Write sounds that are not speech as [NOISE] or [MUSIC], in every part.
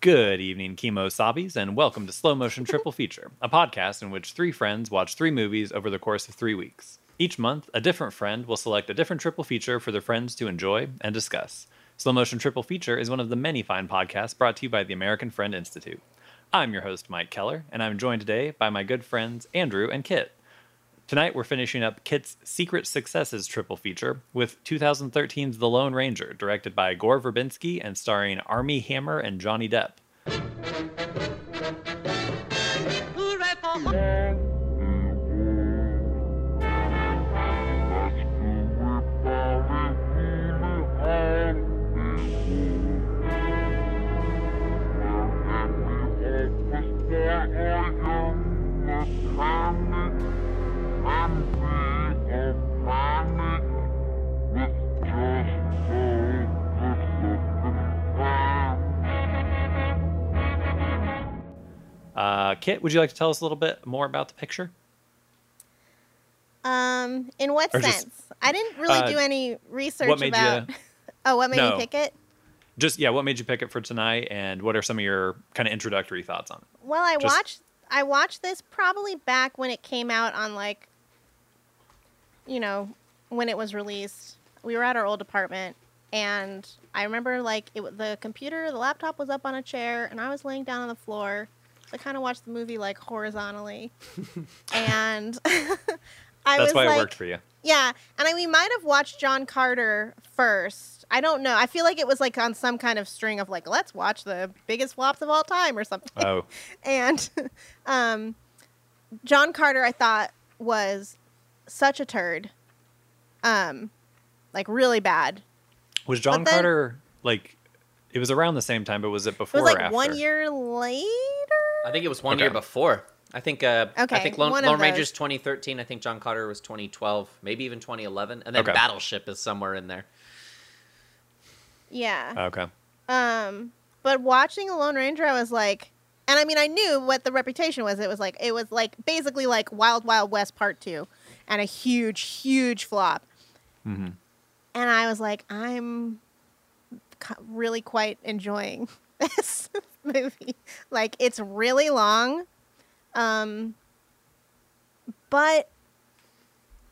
Good evening, Kemosabes, and welcome to Slow Motion [LAUGHS] Triple Feature, a podcast in which three friends watch three movies over the course of three weeks. Each month, a different friend will select a different triple feature for their friends to enjoy and discuss. Slow Motion Triple Feature is one of the many fine podcasts brought to you by the American Friend Institute. I'm your host, Mike Keller, and I'm joined today by my good friends Andrew and Kit. Tonight, we're finishing up Kit's Secret Successes triple feature with 2013's The Lone Ranger, directed by Gore Verbinski and starring Armie Hammer and Johnny Depp. Uh, Kit, would you like to tell us a little bit more about the picture? Um, in what Or sense? just- I didn't really uh, do any research what made about. you- [LAUGHS] oh, what made No. me pick it? Just yeah, what made you pick it for tonight, and what are some of your kind of introductory thoughts on it? Well, I Just- watched. I watched this probably back when it came out on like. You know, when it was released, we were at our old apartment, and I remember like it. The computer, the laptop was up on a chair, and I was laying down on the floor. I kind of watched the movie like horizontally, [LAUGHS] and [LAUGHS] I That's was why like, it worked for you. Yeah, and I we might have watched John Carter first. I don't know. I feel like it was like on some kind of string of like, let's watch the biggest flops of all time or something. Oh, [LAUGHS] And um, John Carter, I thought was such a turd. Um, like really bad. was John then- Carter like? It was around the same time, but was it It before was or like after? one year later. I think it was one Okay. year before. I think. Uh, Okay, I think Lone, Lone Ranger's 2013. I think John Carter was 2012, maybe even 2011, and then Okay. Battleship is somewhere in there. Yeah. Okay. Um, but watching The Lone Ranger, I was like, and I mean, I knew what the reputation was. It was like, it was like basically like Wild Wild West Part Two, and a huge, huge flop. Mm-hmm. And I was like, I'm really quite enjoying this [LAUGHS] movie. Like, it's really long, um, but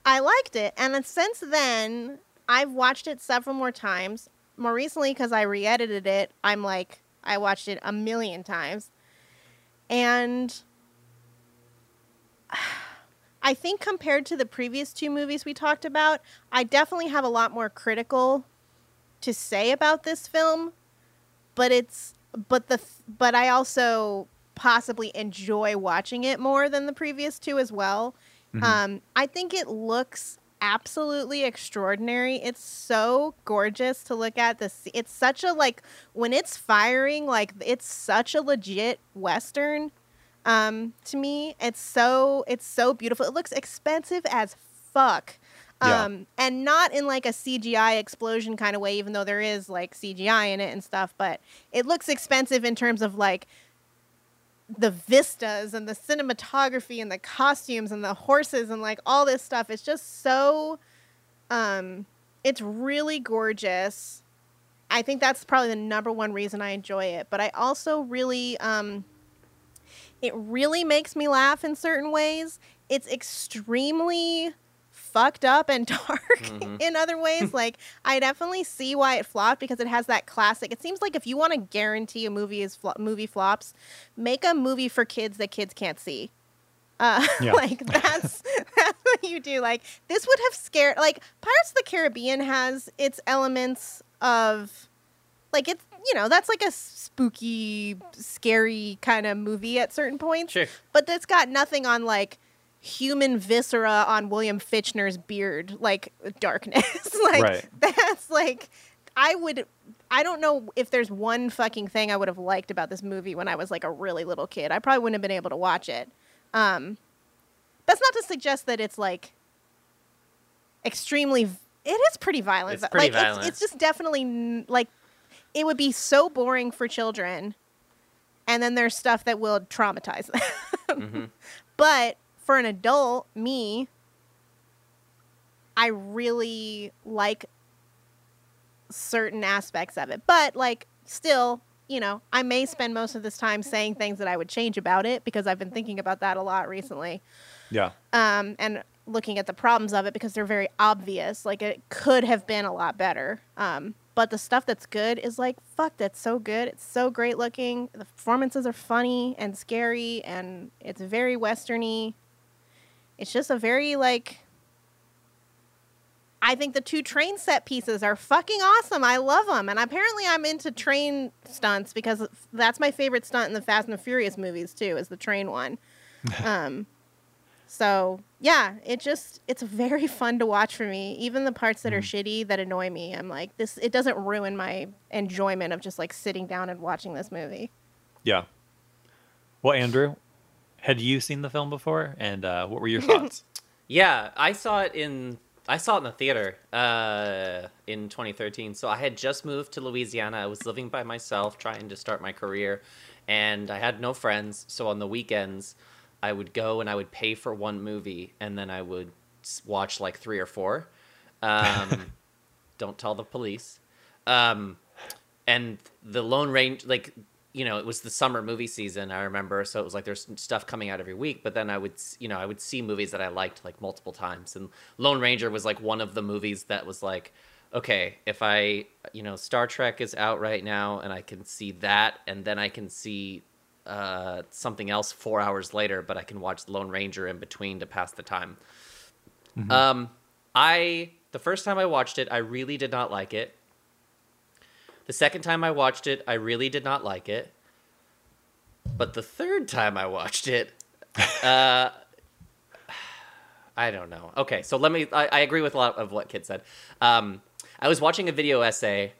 I liked it. And since then, I've watched it several more times. More recently, because I re edited it, I'm like, I watched it a million times. And [SIGHS] I think compared to the previous two movies we talked about, I definitely have a lot more critical to say about this film, but it's but the but I also possibly enjoy watching it more than the previous two as well. Mhm. Um, I think it looks absolutely extraordinary. It's so gorgeous to look at. This it's such a like when it's firing, like it's such a legit western. Um, to me, it's so it's so beautiful. It looks expensive as fuck. Yeah. Um, and not in like a CGI explosion kind of way, even though there is like CGI in it and stuff, but it looks expensive in terms of like the vistas and the cinematography and the costumes and the horses and like all this stuff. It's just so um it's really gorgeous. I think that's probably the number one reason I enjoy it. But I also really um it really makes me laugh in certain ways. It's extremely fucked up and [LAUGHS] dark Mhm. in other ways. [LAUGHS] like I definitely see why it flopped because it has that classic. It seems like if you want to guarantee a movie is flo- movie flops, make a movie for kids that kids can't see. Uh, [LAUGHS] Yeah. like that's that's what you do. Like this would have scared. Like Pirates of the Caribbean has its elements of, like it's you know that's like a spooky, scary kind of movie at certain points Sure. but that's got nothing on like human viscera on William Fichtner's beard, like darkness. [LAUGHS] like Right. that's like I would I don't know if there's one fucking thing I would have liked about this movie when I was like a really little kid. I probably wouldn't have been able to watch it. Um that's not to suggest that it's like extremely it is pretty violent. It's pretty like violent. It's, it's just definitely like it would be so boring for children. And then there's stuff that will traumatize them. hmm [LAUGHS] But for an adult, me, I really like certain aspects of it. But like still you know, I may spend most of this time saying things that I would change about it because I've been thinking about that a lot recently. Yeah. Um, and looking at the problems of it because they're very obvious. Like it could have been a lot better. Um, but the stuff that's good is like, fuck, that's so good. It's so great looking. The performances are funny and scary and it's very westerny. It's just a very like I think the two train set pieces are fucking awesome. I love them. And apparently I'm into train stunts because that's my favorite stunt in the Fast and the Furious movies too, is the train one. [LAUGHS] um so yeah, it just it's very [LAUGHS] fun to watch for me. Even the parts that are shitty that annoy me, I'm like, this it doesn't ruin my enjoyment of just like sitting down and watching this movie. Yeah. Well, Andrew, had you seen the film before, and uh, what were your [LAUGHS] thoughts? Yeah, I saw it in I saw it in the theater uh, in 2013. So I had just moved to Louisiana. I was living by myself, trying to start my career, and I had no friends. So on the weekends, I would go and I would pay for one movie, and then I would watch like three or four. Um, [LAUGHS] don't tell the police. Um, and the Lone Range, like you know, it was the summer movie season. I remember, so it was like there's stuff coming out every week. But then I would, you know, I would see movies that I liked like multiple times, and Lone Ranger was like one of the movies that was like, okay, if I, you know, Star Trek is out right now, and I can see that, and then I can see uh, something else four hours later, but I can watch Lone Ranger in between to pass the time. Um, I the first time I watched it, I really did not like it. The second time I watched it, I really did not like it. But the third time I watched it, uh, [SIGHS] I don't know. Okay, so let me. I, I agree with a lot of what Kit said. Um, I was watching a video essay,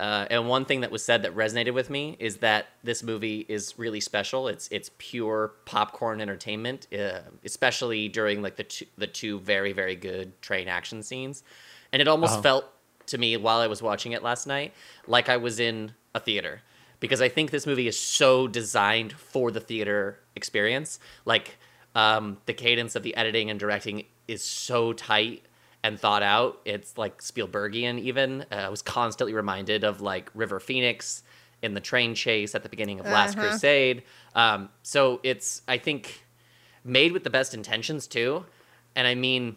uh, and one thing that was said that resonated with me is that this movie is really special. It's it's pure popcorn entertainment, uh, especially during like the two, the two very very good train action scenes, and it almost Uh-huh. felt to me while I was watching it last night like I was in a theater because I think this movie is so designed for the theater experience. Like um, the cadence of the editing and directing is so tight and thought out. It's like Spielbergian. Even uh, I was constantly reminded of like River Phoenix in the train chase at the beginning of Last Uh-huh. Crusade. Um, so it's I think made with the best intentions too. And I mean,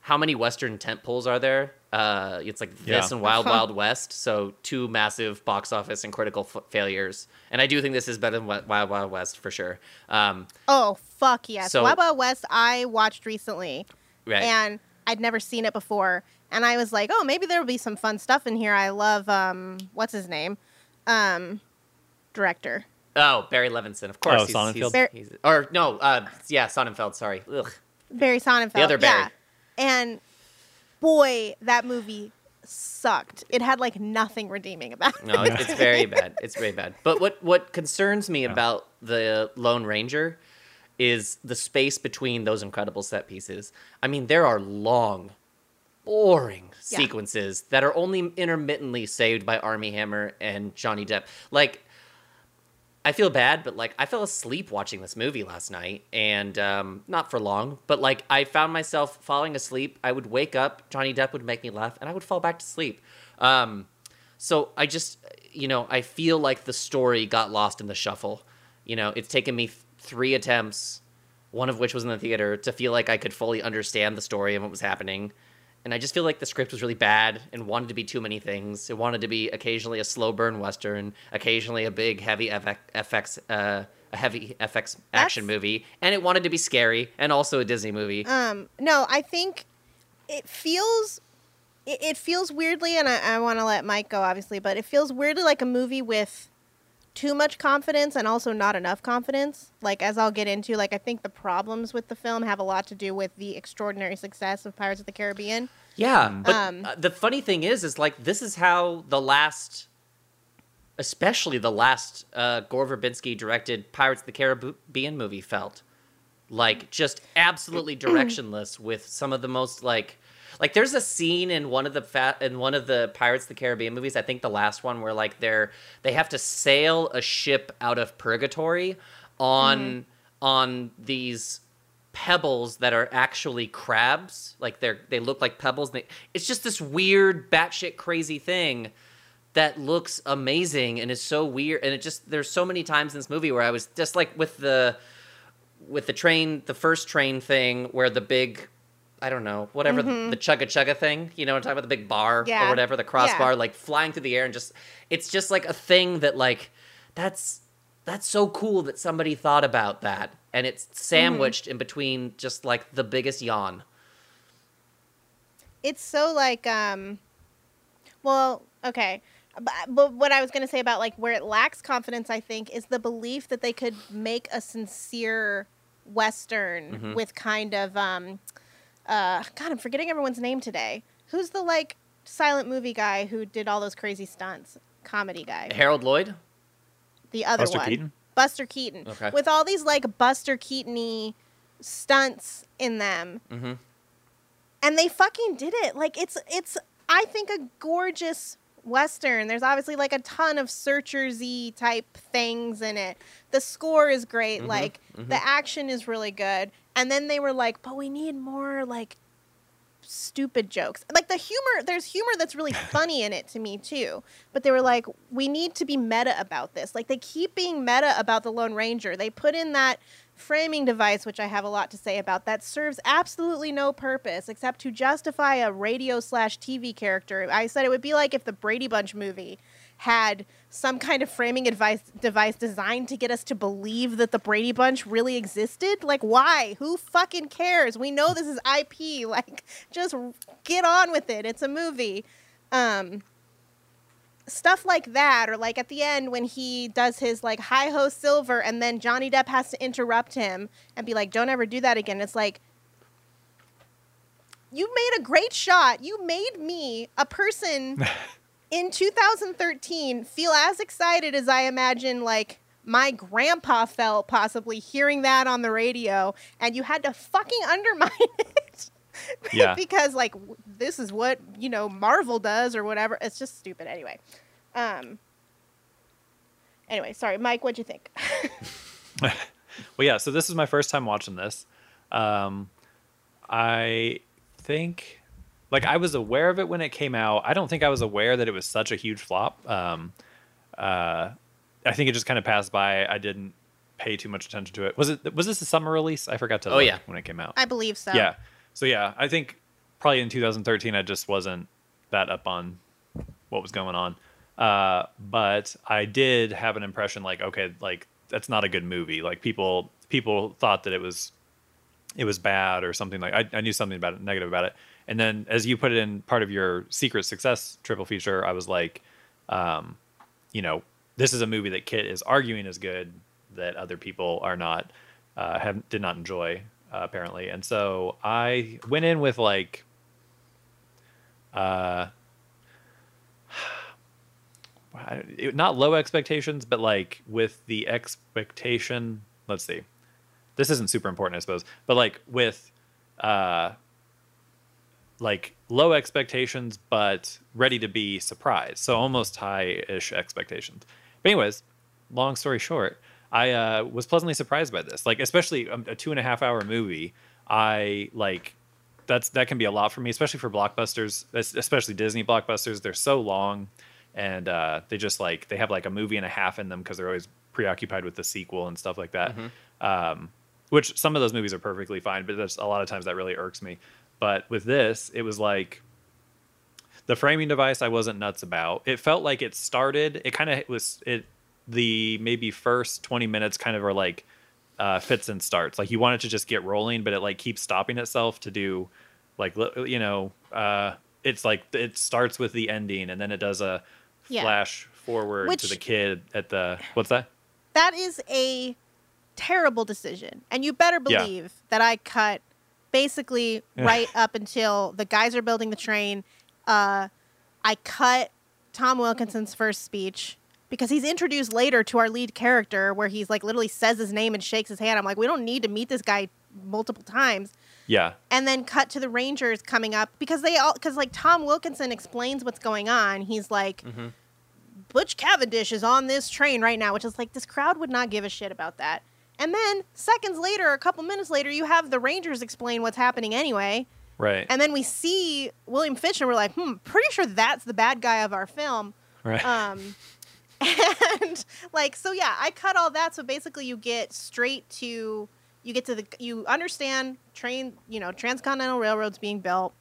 how many Western tent poles are there? Uh, it's like this Yeah. and Wild Wild West. So two massive box office and critical f- failures. And I do think this is better than Wi- Wild Wild West for sure. Um, Oh fuck yes. So- Wild Wild West I watched recently. right. and I'd never seen it before. And I was like, oh, maybe there'll be some fun stuff in here. I love um, what's his name, um, director. oh, Barry Levinson, of course. Oh, Sonnenfeld? Bar- he's, or no, uh, yeah, Sonnenfeld. Sorry. Ugh. Barry Sonnenfeld. The other Barry. Yeah. And boy, that movie sucked. It had like nothing redeeming about it. No, it's, it's very bad. [LAUGHS] It's very bad. But what what concerns me about the Lone Ranger is the space between those incredible set pieces. I mean, there are long, boring Yeah. sequences that are only intermittently saved by Armie Hammer and Johnny Depp. Like, I feel bad, but like I fell asleep watching this movie last night, and um, not for long, but like I found myself falling asleep. I would wake up, Johnny Depp would make me laugh, and I would fall back to sleep. Um, so I just, you know, I feel like the story got lost in the shuffle. You know, it's taken me th- three attempts, one of which was in the theater, to feel like I could fully understand the story and what was happening. And I just feel like the script was really bad and wanted to be too many things. It wanted to be occasionally a slow burn western, occasionally a big heavy FX, FX uh, a heavy FX action That's- movie, and it wanted to be scary and also a Disney movie. Um, no, I think it feels it, it feels weirdly, and I, I want to let Mike go, obviously, but it feels weirdly like a movie with too much confidence and also not enough confidence. Like as I'll get into, like I think the problems with the film have a lot to do with the extraordinary success of Pirates of the Caribbean. Yeah, but Um, uh, the funny thing is, is like this is how the last, especially the last uh, Gore Verbinski directed Pirates of the Caribbean movie felt, like just absolutely [CLEARS THROAT] directionless with some of the most like, like there's a scene in one of the fat in one of the Pirates of the Caribbean movies, I think the last one where like they're they have to sail a ship out of purgatory on mm-hmm. on these pebbles that are actually crabs. Like they're they look like pebbles. They, it's just this weird batshit crazy thing that looks amazing and is so weird and it just there's so many times in this movie where I was just like with the with the train the first train thing where the big I don't know, whatever the, the chugga chugga thing, you know, I'm talking about the big bar Yeah. or whatever, the crossbar, Yeah. like flying through the air and just it's just like a thing that like that's that's so cool that somebody thought about that and it's sandwiched in between just like the biggest yawn. it's so like um well okay but, but what i was going to say about like where it lacks confidence i think is the belief that they could make a sincere western Mhm. with kind of um uh god i'm forgetting everyone's name today. Who's the like silent movie guy who did all those crazy stunts? Comedy guy. Harold Lloyd? the other Buster one. Keaton? buster keaton. Okay. with all these like buster keaton stunts in them. Mm-hmm. and they fucking did it. Like it's it's i think a gorgeous western. There's obviously like a ton of searchersy type things in it. The score is great. Mhm, like mhm. the action is really good and then they were like but we need more like stupid jokes. Like the humor there's humor that's really [LAUGHS] funny in it to me too. But they were like we need to be meta about this. Like they keep being meta about the lone ranger. They put in that framing device which i have a lot to say about that serves absolutely no purpose except to justify a radio slash tv character. I said it would be like if the brady bunch movie had some kind of framing advice device designed to get us to believe that the Brady Bunch really existed. Like, why? Who fucking cares? We know this is IP. [LAUGHS] Like, just get on with it. It's a movie. Um, stuff like that, or like at the end when he does his like hi ho silver, and then Johnny Depp has to interrupt him and be like, "Don't ever do that again." It's like. You made a great shot. You made me a person [LAUGHS] in 2013 feel as excited as I imagine like my grandpa felt possibly hearing that on the radio and you had to fucking undermine [LAUGHS] it. Yeah. because like w- this is what, you know, Marvel does or whatever. It's just stupid anyway. Um Anyway, sorry, Mike, what'd you think? [LAUGHS] well, yeah. So this is my first time watching this. Um, I think, like, I was aware of it when it came out. I don't think I was aware that it was such a huge flop. Um, uh, I think it just kind of passed by. I didn't pay too much attention to it. Was it? Was this a summer release? I forgot to. Oh, look yeah. when it came out. I believe so. Yeah. So yeah, I think probably in 2013 I just wasn't that up on what was going on. Uh, but I did have an impression like okay, like that's not a good movie. Like people people thought that it was it was bad or something like I, I knew something about it negative about it. And then as you put it in part of your secret success triple feature, I was like, um, you know, this is a movie that Kit is arguing is good that other people are not uh, have did not enjoy uh, apparently, and so I went in with like, uh, [SIGHS] not low expectations, but like with the expectation. Let's see, this isn't super important, I suppose, but like with, uh, like low expectations, but ready to be surprised. So almost high-ish expectations. But anyways, long story short, I uh, was pleasantly surprised by this. Like, especially a, a two and a half hour movie. I like that's that can be a lot for me, especially for blockbusters, especially Disney blockbusters. They're so long, and uh, they just like they have like a movie and a half in them because they're always preoccupied with the sequel and stuff like that. Um, which some of those movies are perfectly fine, but a lot of times that really irks me. But with this, it was like the framing device I wasn't nuts about. It felt like it started. It kind of was it the maybe first 20 minutes kind of are like uh, fits and starts. Like you want it to just get rolling, but it like keeps stopping itself to do like you know uh, it's like it starts with the ending and then it does a Yeah. flash forward to the kid at the what's that? that is a terrible decision. And you better Yeah. believe that I cut basically right up until the guys are building the train. Uh, I cut Tom Wilkinson's first speech because he's introduced later to our lead character where he's like literally says his name and shakes his hand. I'm like, we don't need to meet this guy multiple times Yeah. and then cut to the Rangers coming up because they all because like Tom Wilkinson explains what's going on. He's like, Butch Cavendish is on this train right now, which is like this crowd would not give a shit about that. And then seconds later, a couple minutes later, you have the Rangers explain what's happening anyway. Right. And then we see William Fish, and we're like, hmm, pretty sure that's the bad guy of our film. Right. Um, [LAUGHS] and like so, yeah, I cut all that. So basically, you get straight to you get to the you understand train you know transcontinental railroads being built.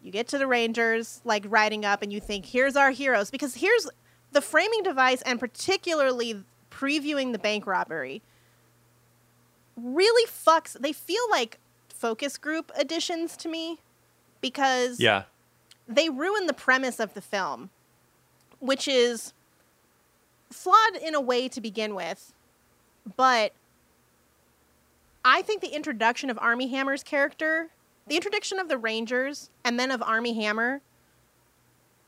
You get to the Rangers like riding up, and you think, here's our heroes because here's the framing device, and particularly previewing the bank robbery. Really fucks. They feel like focus group additions to me because yeah. they ruin the premise of the film, which is flawed in a way to begin with, but I think the introduction of Armie Hammer's character, the introduction of the Rangers, and then of Armie Hammer,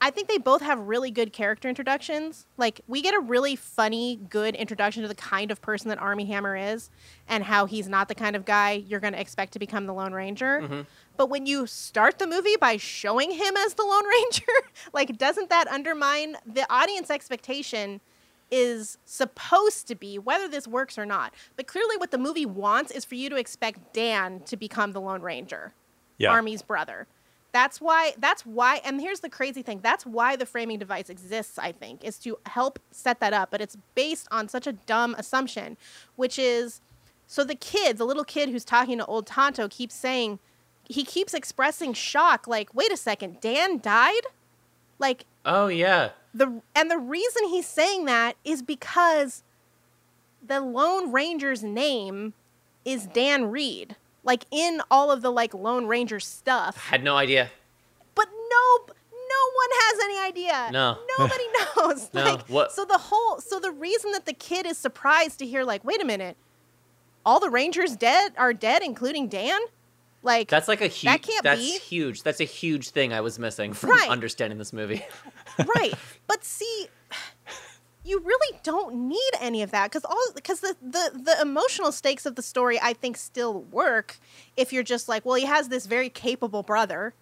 I think they both have really good character introductions. Like, we get a really funny, good introduction to the kind of person that Armie Hammer is and how he's not the kind of guy you're going to expect to become the Lone Ranger. Mhm. But when you start the movie by showing him as the Lone [LAUGHS] Ranger, like, doesn't that undermine the audience expectation? Is supposed to be whether this works or not. But clearly, what the movie wants is for you to expect Dan to become the Lone Ranger. Yeah. Armie's brother. That's why that's why and here's the crazy thing. That's why the framing device exists, I think, is to help set that up, but it's based on such a dumb assumption, which is so the kid, the little kid who's talking to old Tonto keeps saying he keeps expressing shock like, "Wait a second, Dan died?" Like Oh yeah. the and the reason he's saying that is because the Lone Ranger's name is Dan Reed. Like in all of the like Lone Ranger stuff. Had no idea. But no no one has any idea. No. Nobody [LAUGHS] knows. No, Like what- so the whole so the reason that the kid is surprised to hear like, wait a minute, all the Rangers dead are dead, including Dan? Like That's like a huge. That can't that's be. huge. That's a huge thing I was missing from Right. understanding this movie. right [LAUGHS] but see you really don't need any of that because all because the, the the emotional stakes of the story i think still work if you're just like well he has this very capable brother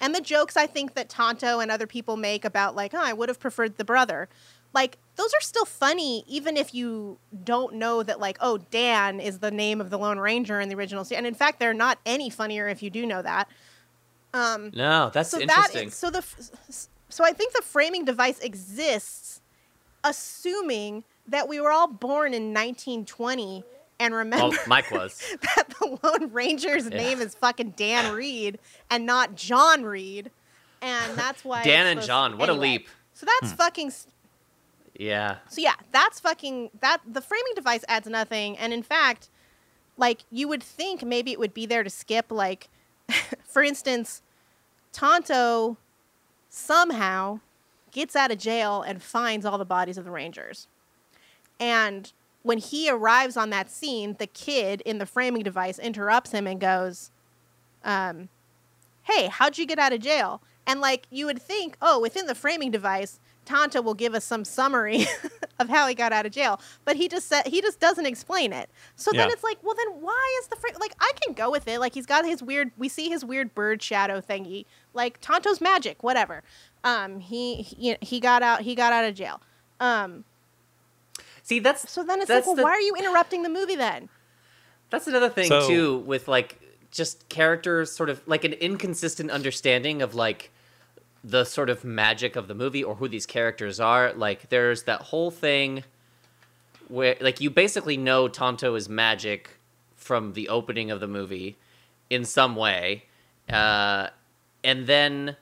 and the jokes i think that tonto and other people make about like oh i would have preferred the brother like those are still funny even if you don't know that like oh dan is the name of the lone ranger in the original series and in fact they're not any funnier if you do know that um no, that's so interesting. that is, so the so I think the framing device exists, assuming that we were all born in 1920 and remember well, Mike was. [LAUGHS] that the Lone Ranger's Yeah. name is fucking Dan Reed and not John Reed, and [LAUGHS] that's why Dan and John. What a leap. So that's hmm. fucking. Yeah. So yeah, that's fucking that. The framing device adds nothing, and in fact, like you would think maybe it would be there to skip. Like, [LAUGHS] for instance, Tonto somehow gets out of jail and finds all the bodies of the Rangers, and when he arrives on that scene, the kid in the framing device interrupts him and goes, um, "Hey, how'd you get out of jail?" And like you would think, oh, within the framing device, Tonto will give us some summary [LAUGHS] of how he got out of jail, but he just said he just doesn't explain it. So then it's like, well, then why is the frame like I can go with it? Like he's got his weird, we see his weird bird shadow thingy, like Tonto's magic, whatever. Um, he he, he got out, he got out of jail. Um, See, that's so then it's like, well, the- why are you interrupting the movie then? That's another thing So- too with like just characters sort of like an inconsistent understanding of like the sort of magic of the movie or who these characters are. Like there's that whole thing where like you basically know Tonto is magic from the opening of the movie in some way. Uh and then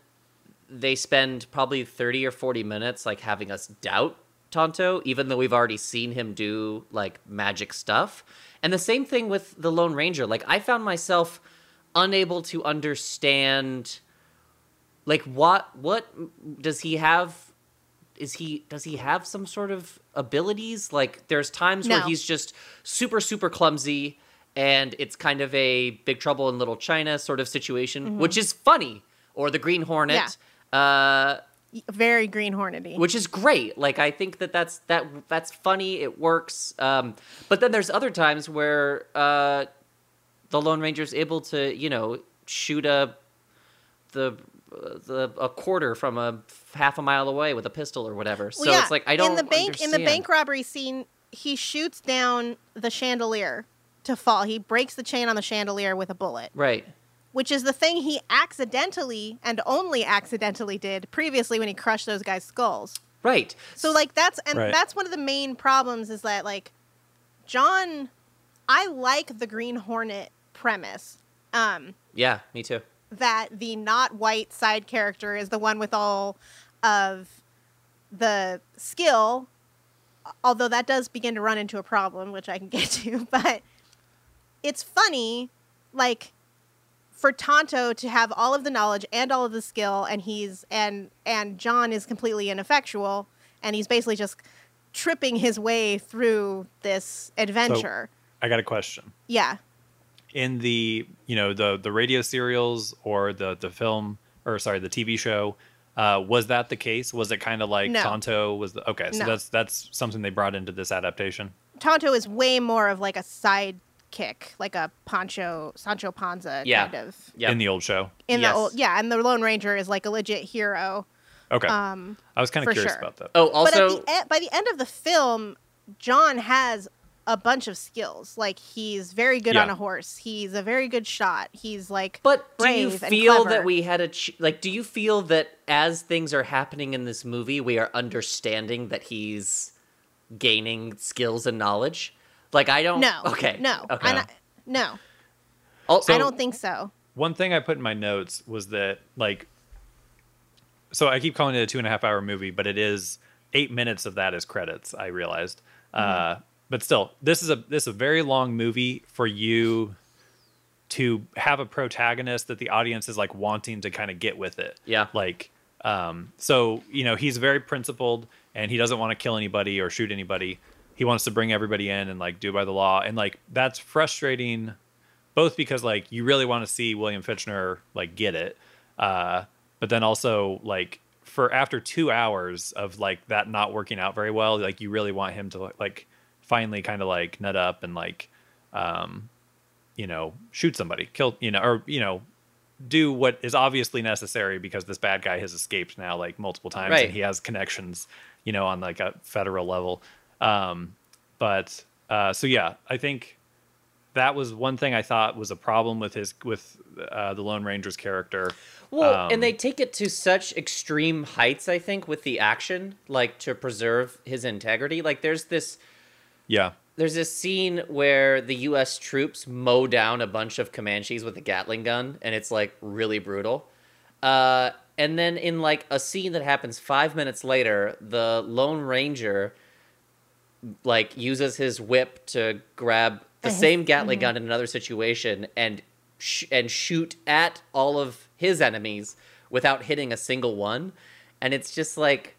they spend probably 30 or 40 minutes like having us doubt Tonto even though we've already seen him do like magic stuff. And the same thing with the Lone Ranger. Like I found myself unable to understand like what what does he have is he does he have some sort of abilities like there's times where he's just super super clumsy and it's kind of a big trouble in little china sort of situation which is funny or the green hornet uh Very Green Hornety. which is great. Like I think that that's that that's funny. It works. Um, but then there's other times where uh, the Lone Ranger's able to you know shoot a the a quarter from a half a mile away with a pistol or whatever. So Well, yeah, it's like I don't in the bank in the bank robbery scene, he shoots down the chandelier to fall. He breaks the chain on the chandelier with a bullet, Right. which is the thing he accidentally and only accidentally did previously when he crushed those guys' skulls. Right. So like that's and Right. that's one of the main problems is that like John I like the Green Hornet premise. Um Yeah, me too. That the not white side character is the one with all of the skill although that does begin to run into a problem which I can get to [LAUGHS] but it's funny like for Tonto to have all of the knowledge and all of the skill and he's and and John is completely ineffectual and he's basically just tripping his way through this adventure. I got a question. yeah. In the you know the the radio serials or the the film or sorry the TV show, uh, was that the case? Was it kind of like No. Tonto was the okay? So No. that's that's something they brought into this adaptation. Tonto is way more of like a sidekick, like a Pancho Sancho Panza Yeah. kind of. Yeah. in the old show. In Yes. the old, yeah, and the Lone Ranger is like a legit hero. Okay, Um, I was kind of curious sure. about that. oh, but at also the e- by the end of the film, John has a bunch of skills. Like he's very good Yeah. on a horse. He's a very good shot. He's like But do you feel that we had a ch- like? Do you feel that as things are happening in this movie, we are understanding that he's gaining skills and knowledge? Like I don't. no, Okay. no, Okay. I'm not- no, Also, I don't think so. One thing I put in my notes was that like, so I keep calling it a two and a half hour movie, but it is eight minutes of that is credits. I realized, uh, but still, this is a this is a very long movie for you to have a protagonist that the audience is like wanting to kind of get with it. Yeah. Like, um, so you know he's very principled and he doesn't want to kill anybody or shoot anybody. He wants to bring everybody in and like do by the law, and like that's frustrating both because like you really want to see William Fichtner like get it, uh, but then also like for after two hours of like that not working out very well, like you really want him to like finally kind of like nut up and like, um, you know, shoot somebody, kill you know, or you know, do what is obviously necessary because this bad guy has escaped now like multiple times Right. and he has connections, you know, on like a federal level. Um, but uh, so yeah, I think that was one thing I thought was a problem with his with uh, the Lone Ranger's character. Well, Um, and they take it to such extreme heights, I think, with the action, like to preserve his integrity. Like there's this Yeah, there's this scene where the US troops mow down a bunch of Comanches with a Gatling gun, and it's like really brutal. Uh, and then in like a scene that happens five minutes later, the Lone Ranger like uses his whip to grab the same Gatling gun in another situation and sh- and shoot at all of his enemies without hitting a single one. And it's just like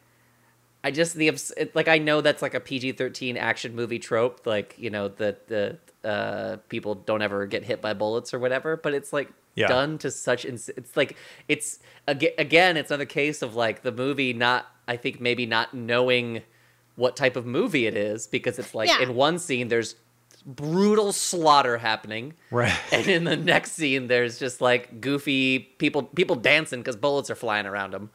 I just the it, like I know that's like a PG thirteen action movie trope, like you know the the uh, people don't ever get hit by bullets or whatever, but it's like Yeah. done to such ins- it's like it's aga- again it's another case of like the movie not I think maybe not knowing what type of movie it is because it's like Yeah. in one scene there's brutal slaughter happening right. [LAUGHS] and in the next scene there's just like goofy people people dancing because bullets are flying around them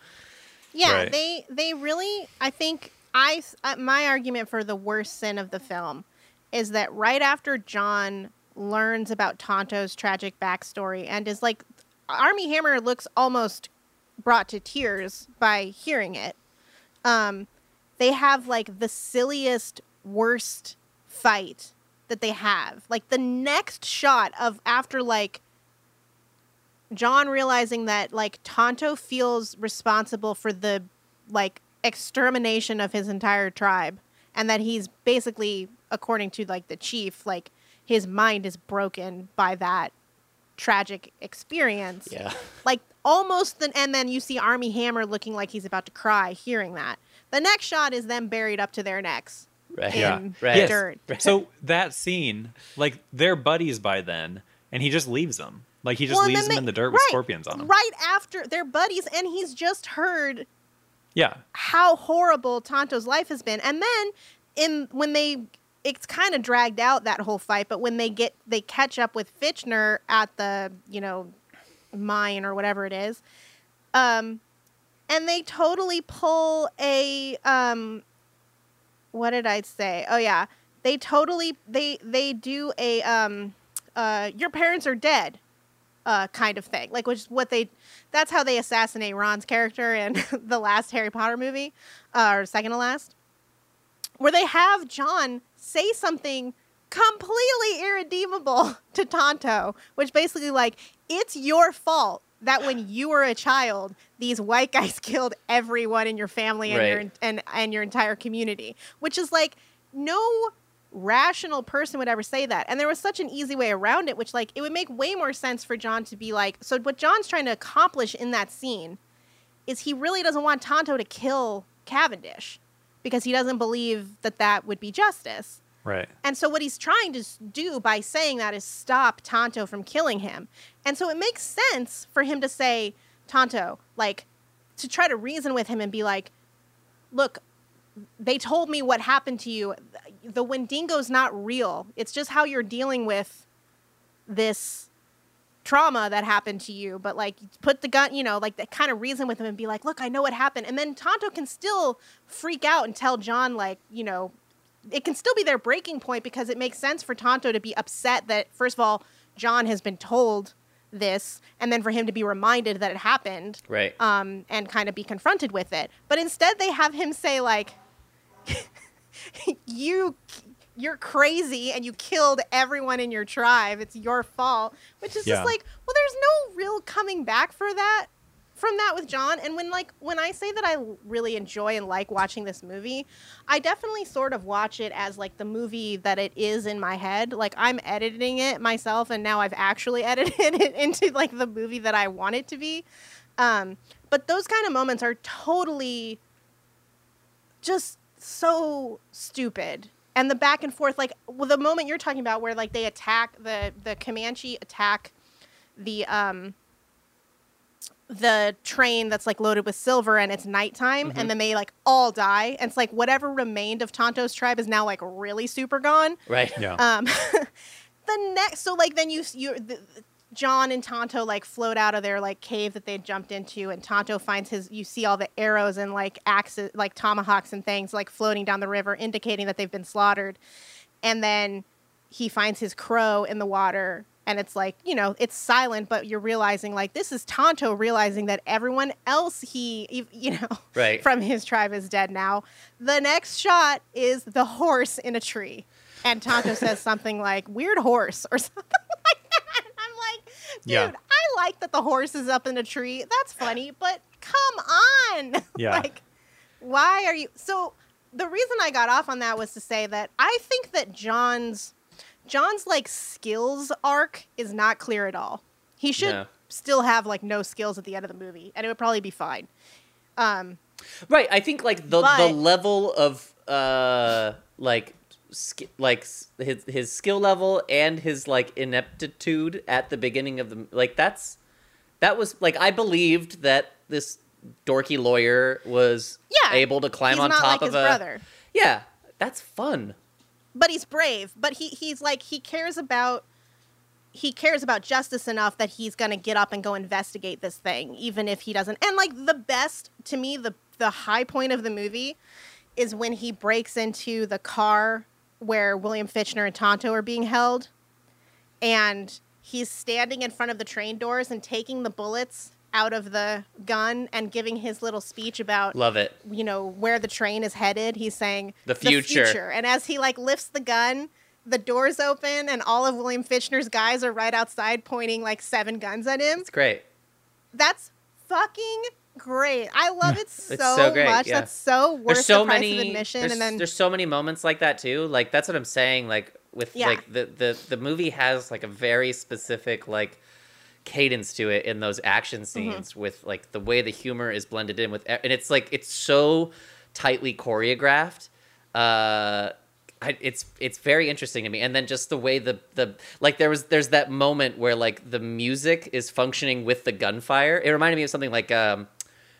Yeah, Right. they they really. I think I uh, my argument for the worst sin of the film is that right after John learns about Tonto's tragic backstory and is like, Armie Hammer looks almost brought to tears by hearing it. Um, they have like the silliest, worst fight that they have. Like the next shot of after like John realizing that like Tonto feels responsible for the like extermination of his entire tribe and that he's basically according to like the chief like his mind is broken by that tragic experience. yeah Like almost the, and then you see Armie Hammer looking like he's about to cry hearing that. The next shot is them buried up to their necks right in Yeah. Right. Yes. dirt. So that scene, like they're buddies by then, and he just leaves them. Like he just Well, leaves them they- in the dirt with right, scorpions on them. Right after they're buddies and he's just heard Yeah, how horrible Tonto's life has been. And then in when they it's kind of dragged out that whole fight, but when they get they catch up with Fichtner at the, you know, mine or whatever it is. Um and they totally pull a um what did I say? Oh yeah. They totally they they do a um uh your parents are dead uh, kind of thing. Like, which is what they, that's how they assassinate Ron's character in [LAUGHS] the last Harry Potter movie, uh, or second to last, where they have John say something completely irredeemable [LAUGHS] to Tonto, which basically like it's your fault that when you were a child, these white guys [LAUGHS] killed everyone in your family and your and and your entire community, which is like no rational person would ever say that. And there was such an easy way around it, which like it would make way more sense for John to be like, so what John's trying to accomplish in that scene is he really doesn't want Tonto to kill Cavendish because he doesn't believe that that would be justice. Right. And so what he's trying to do by saying that is stop Tonto from killing him. And so it makes sense for him to say, Tonto, like to try to reason with him and be like, look, they told me what happened to you. The Wendigo's not real. It's just how you're dealing with this trauma that happened to you. But like, put the gun, you know, like that kind of reason with him and be like, look, I know what happened. And then Tonto can still freak out and tell John, like, you know, it can still be their breaking point because it makes sense for Tonto to be upset that, first of all, John has been told this, and then for him to be reminded that it happened Right. um, and kind of be confronted with it. But instead, they have him say like, [LAUGHS] [LAUGHS] "You, you're crazy, and you killed everyone in your tribe. It's your fault." Which is Yeah. just like, well, there's no real coming back for that from that with John. And when like when I say that I really enjoy and like watching this movie, I definitely sort of watch it as like the movie that it is in my head. Like I'm editing it myself, and now I've actually [LAUGHS] edited it into like the movie that I want it to be. Um, but those kind of moments are totally just so stupid. And the back and forth, like well, the moment you're talking about, where like they attack the the Comanche attack the um the train that's like loaded with silver and it's nighttime and then they like all die and it's like whatever remained of Tonto's tribe is now like really super gone right. Yeah. um, [LAUGHS] the next, so like then you you the, John and Tonto like float out of their like cave that they jumped into, and Tonto finds his. You see all the arrows and like axes, like tomahawks and things, like floating down the river, indicating that they've been slaughtered. And then he finds his crow in the water, and it's like you know it's silent, but you're realizing like this is Tonto realizing that everyone else he you- know Right. from his tribe is dead now. The next shot is the horse in a tree. And Tonto says something like, weird horse or something like that. And I'm like, dude, Yeah. I like that the horse is up in a tree. That's funny, but come on. [LAUGHS] Yeah. like, why are you so the reason I got off on that was to say that I think that John's John's like skills arc is not clear at all. He should No. still have like no skills at the end of the movie, and it would probably be fine. Um, Right. I think like the the level of uh like like his his skill level and his like ineptitude at the beginning of the like that's that was like I believed that this dorky lawyer was Yeah, able to climb on top like of his a brother. Yeah, that's fun. but he's brave but he he's like he cares about he cares about justice enough that he's going to get up and go investigate this thing even if he doesn't and like the best to me the the high point of the movie is when he breaks into the car where William Fichtner and Tonto are being held and he's standing in front of the train doors and taking the bullets out of the gun and giving his little speech about Love it. you know where the train is headed he's saying The future." the future. and as he like lifts the gun the doors open and all of william fichtner's guys are right outside pointing like seven guns at him It's great. that's fucking great i love it so, so much yeah. that's so worth there's so the price many of admission there's, and then there's so many moments like that too like that's what i'm saying like with Yeah. like the, the the movie has like a very specific like cadence to it in those action Mm-hmm. scenes with like the way the humor is blended in with and it's like it's so tightly choreographed uh I, it's it's very interesting to me and then just the way the the like there was there's that moment where like the music is functioning with the gunfire it reminded me of something like um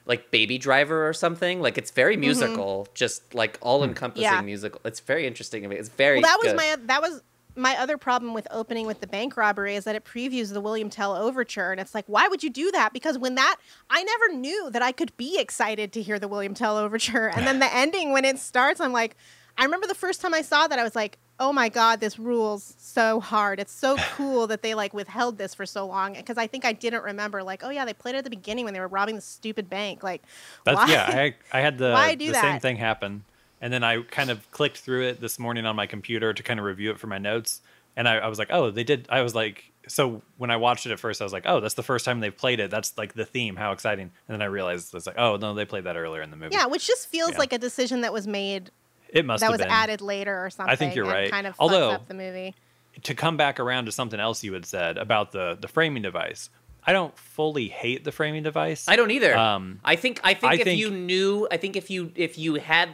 like baby driver or something like it's very musical just like all encompassing Mm-hmm. Yeah. musical it's very interesting to me it's very well, that was good. my that was my other problem with opening with the bank robbery is that it previews the William Tell overture, and it's like, why would you do that? Because when that, I never knew that I could be excited to hear the William Tell overture, and then [LAUGHS] the ending when it starts, I'm like, I remember the first time I saw that, I was like, oh my god, this rules so hard. It's so [LAUGHS] cool that they like withheld this for so long because I think I didn't remember like, oh yeah, they played it at the beginning when they were robbing the stupid bank. Like, That's why? yeah. I I had the [LAUGHS] the same thing happen, and then I kind of clicked through it this morning on my computer to kind of review it for my notes, and I, I was like, oh, they did. I was like, so when I watched it at first, I was like, oh, that's the first time they've played it. That's like the theme. How exciting! And then I realized it's like, oh no, they played that earlier in the movie. yeah, which just feels Yeah. like a decision that was made it must have been. that was been. added later or something. I think you're right. Kind of Although- up the movie. to come back around to something else you had said about the the framing device. I don't fully hate the framing device. I don't either. Um, I think I think I if think- you knew, I think if you if you had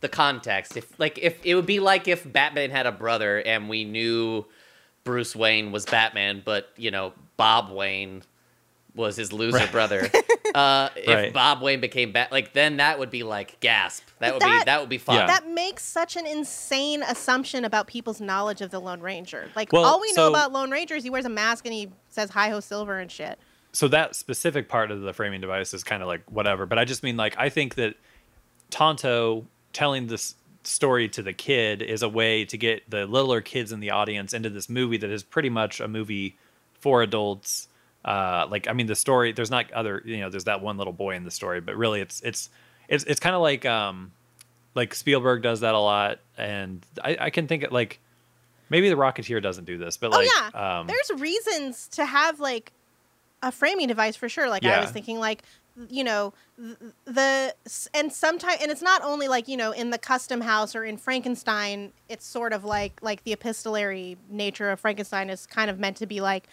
the context, if like if it would be like if Batman had a brother and we knew Bruce Wayne was Batman, but you know Bob Wayne was his loser Right. brother. [LAUGHS] Uh, if Right. Bob Wayne became Bat, like then that would be like gasp. That But would be that- that would be fun. Yeah. That makes such an insane assumption about people's knowledge of the Lone Ranger. Like Well, all we know about Lone Ranger is he wears a mask and he says "Hi ho Silver" and shit. so that specific part of the framing device is kind of like whatever but i just mean like i think that tonto telling this story to the kid is a way to get the littler kids in the audience into this movie that is pretty much a movie for adults uh like i mean the story there's not other you know there's that one little boy in the story but really it's it's it's it's kind of like um like spielberg does that a lot and i i can think it like maybe the rocketeer doesn't do this but like oh yeah, um there's reasons to have like a framing device for sure. Like I was thinking, like you know the and sometimes and it's not only like you know in the custom house or in Frankenstein. It's sort of like like the epistolary nature of Frankenstein is kind of meant to be like.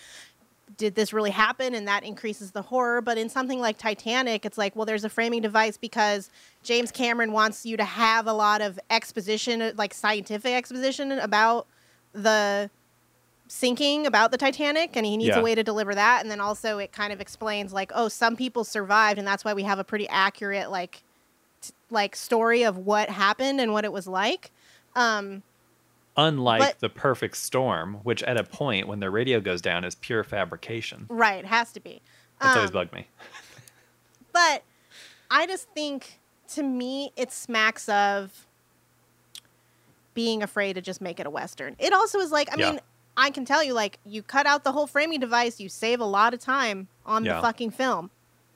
Did this really happen? And that increases the horror. But in something like Titanic, it's like, well, there's a framing device because James Cameron wants you to have a lot of exposition, like scientific exposition about the sinking about the Titanic and he needs Yeah. a way to deliver that and then also it kind of explains like oh some people survived and that's why we have a pretty accurate like t- like story of what happened and what it was like um unlike But- the perfect storm which at a point when their radio goes down is pure fabrication right it has to be that's always Um, bugged me [LAUGHS] but I just think to me it smacks of being afraid to just make it a western. It also is like I Yeah. mean I can tell you like you cut out the whole framing device, you save a lot of time on Yeah. the fucking film.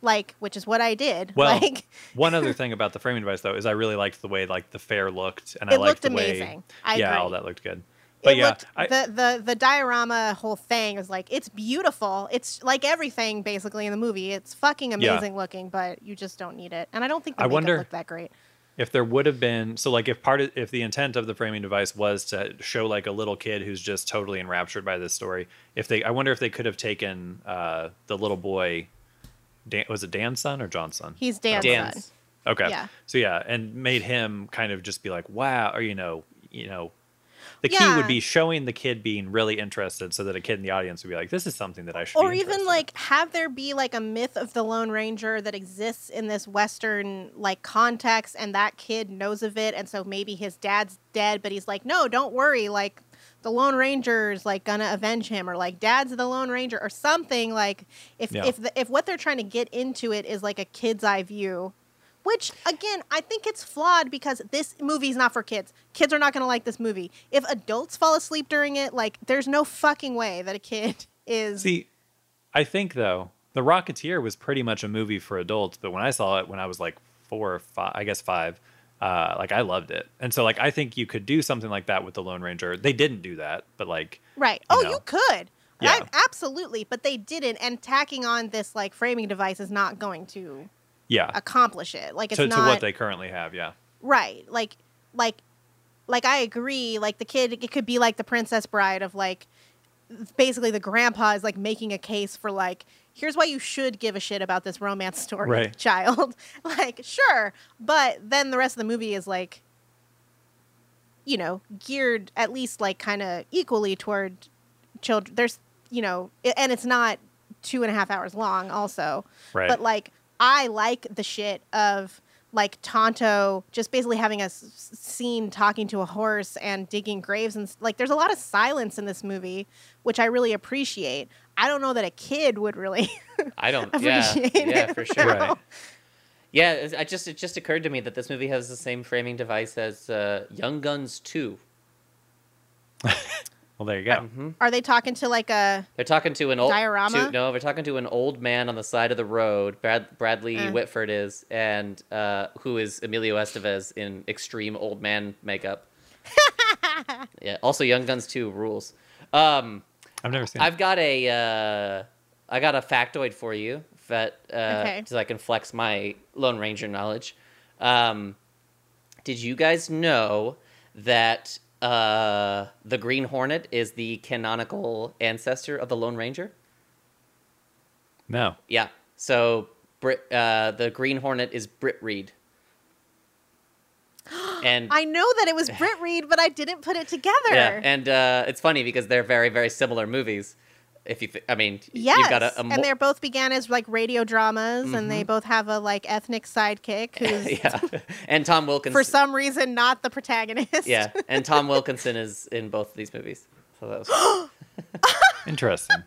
Like which is what I did. [LAUGHS] well like one other [LAUGHS] thing about the framing device though is i really liked the way like the fair looked and i it liked looked the way amazing. I yeah agree. all that looked good but it yeah looked, I, the, the the diorama whole thing is like it's beautiful. It's like everything basically in the movie. It's fucking Yeah. amazing looking, but you just don't need it. And I don't think the I makeup wonder- looked that great. if there would have been so like if part of if the intent of the framing device was to show like a little kid who's just totally enraptured by this story if they i wonder if they could have taken uh the little boy Dan, was it dan's son or john's son He's Dan's Dan's. son. Okay. Yeah. So yeah, and made him kind of just be like, wow, or you know, you know, the key Yeah. would be showing the kid being really interested, so that a kid in the audience would be like, this is something that I should. or be even interested in." like have there be like a myth of the lone ranger that exists in this western like context and that kid knows of it and so maybe his dad's dead but he's like no don't worry like the lone ranger's like gonna avenge him or like dad's the lone ranger or something like if Yeah. if the, if what they're trying to get into it is like a kid's eye view which again i think it's flawed because this movie's not for kids kids are not going to like this movie if adults fall asleep during it like there's no fucking way that a kid [LAUGHS] is See, I think though, The Rocketeer was pretty much a movie for adults, but when I saw it when I was like four or five, I guess five, uh, like I loved it, and so like I think you could do something like that with the Lone Ranger. They didn't do that, but like Right. you oh, know. you could. Yeah. I, absolutely, but they didn't. And tacking on this like framing device is not going to yeah, accomplish it. Like it's to, not to what they currently have, yeah, right. Like, like, like I agree. Like the kid, it could be like the Princess Bride of like, basically the grandpa is like making a case for like, here's why you should give a shit about this romance story, Right. [LAUGHS] child. [LAUGHS] like, sure, but then the rest of the movie is like, you know, geared at least like kind of equally toward children. There's, you know, and it's not two and a half hours long, also. right. But like, I like the shit of like Tonto just basically having a s- s- scene talking to a horse and digging graves and like. There's a lot of silence in this movie, which I really appreciate. I don't know that a kid would really. [LAUGHS] I don't. Yeah, Appreciate yeah, it. for sure. Right. Yeah, it's- I just it just occurred to me that this movie has the same framing device as uh, Young Guns Two. [LAUGHS] Well, there you go. Mm-hmm. Are they talking to like a They're talking to an old Diorama? to- no, they're talking to an old man on the side of the road. Brad, Bradley Uh. Whitford is, and uh, who is Emilio Estevez in extreme old man makeup. [LAUGHS] yeah. Also, Young Guns 2 rules. Um, I've never seen. I've got a uh, I got a factoid for you that uh, Okay. so I can flex my Lone Ranger knowledge. Um, did you guys know that uh, the Green Hornet is the canonical ancestor of the Lone Ranger? No. Yeah. So Brit, uh, the Green Hornet is Britt Reid. [GASPS] And I know that it was Britt Reid, but I didn't put it [LAUGHS] together. yeah, and uh, it's funny because they're very very similar movies. If you, th- I mean, yes, you've got a, a mo- and they both began as like radio dramas, and they both have a like ethnic sidekick [LAUGHS] who's yeah, [LAUGHS] and Tom Wilkinson. [LAUGHS] for some reason not the protagonist. yeah, and Tom Wilkinson is in both of these movies. So that was [GASPS] Interesting.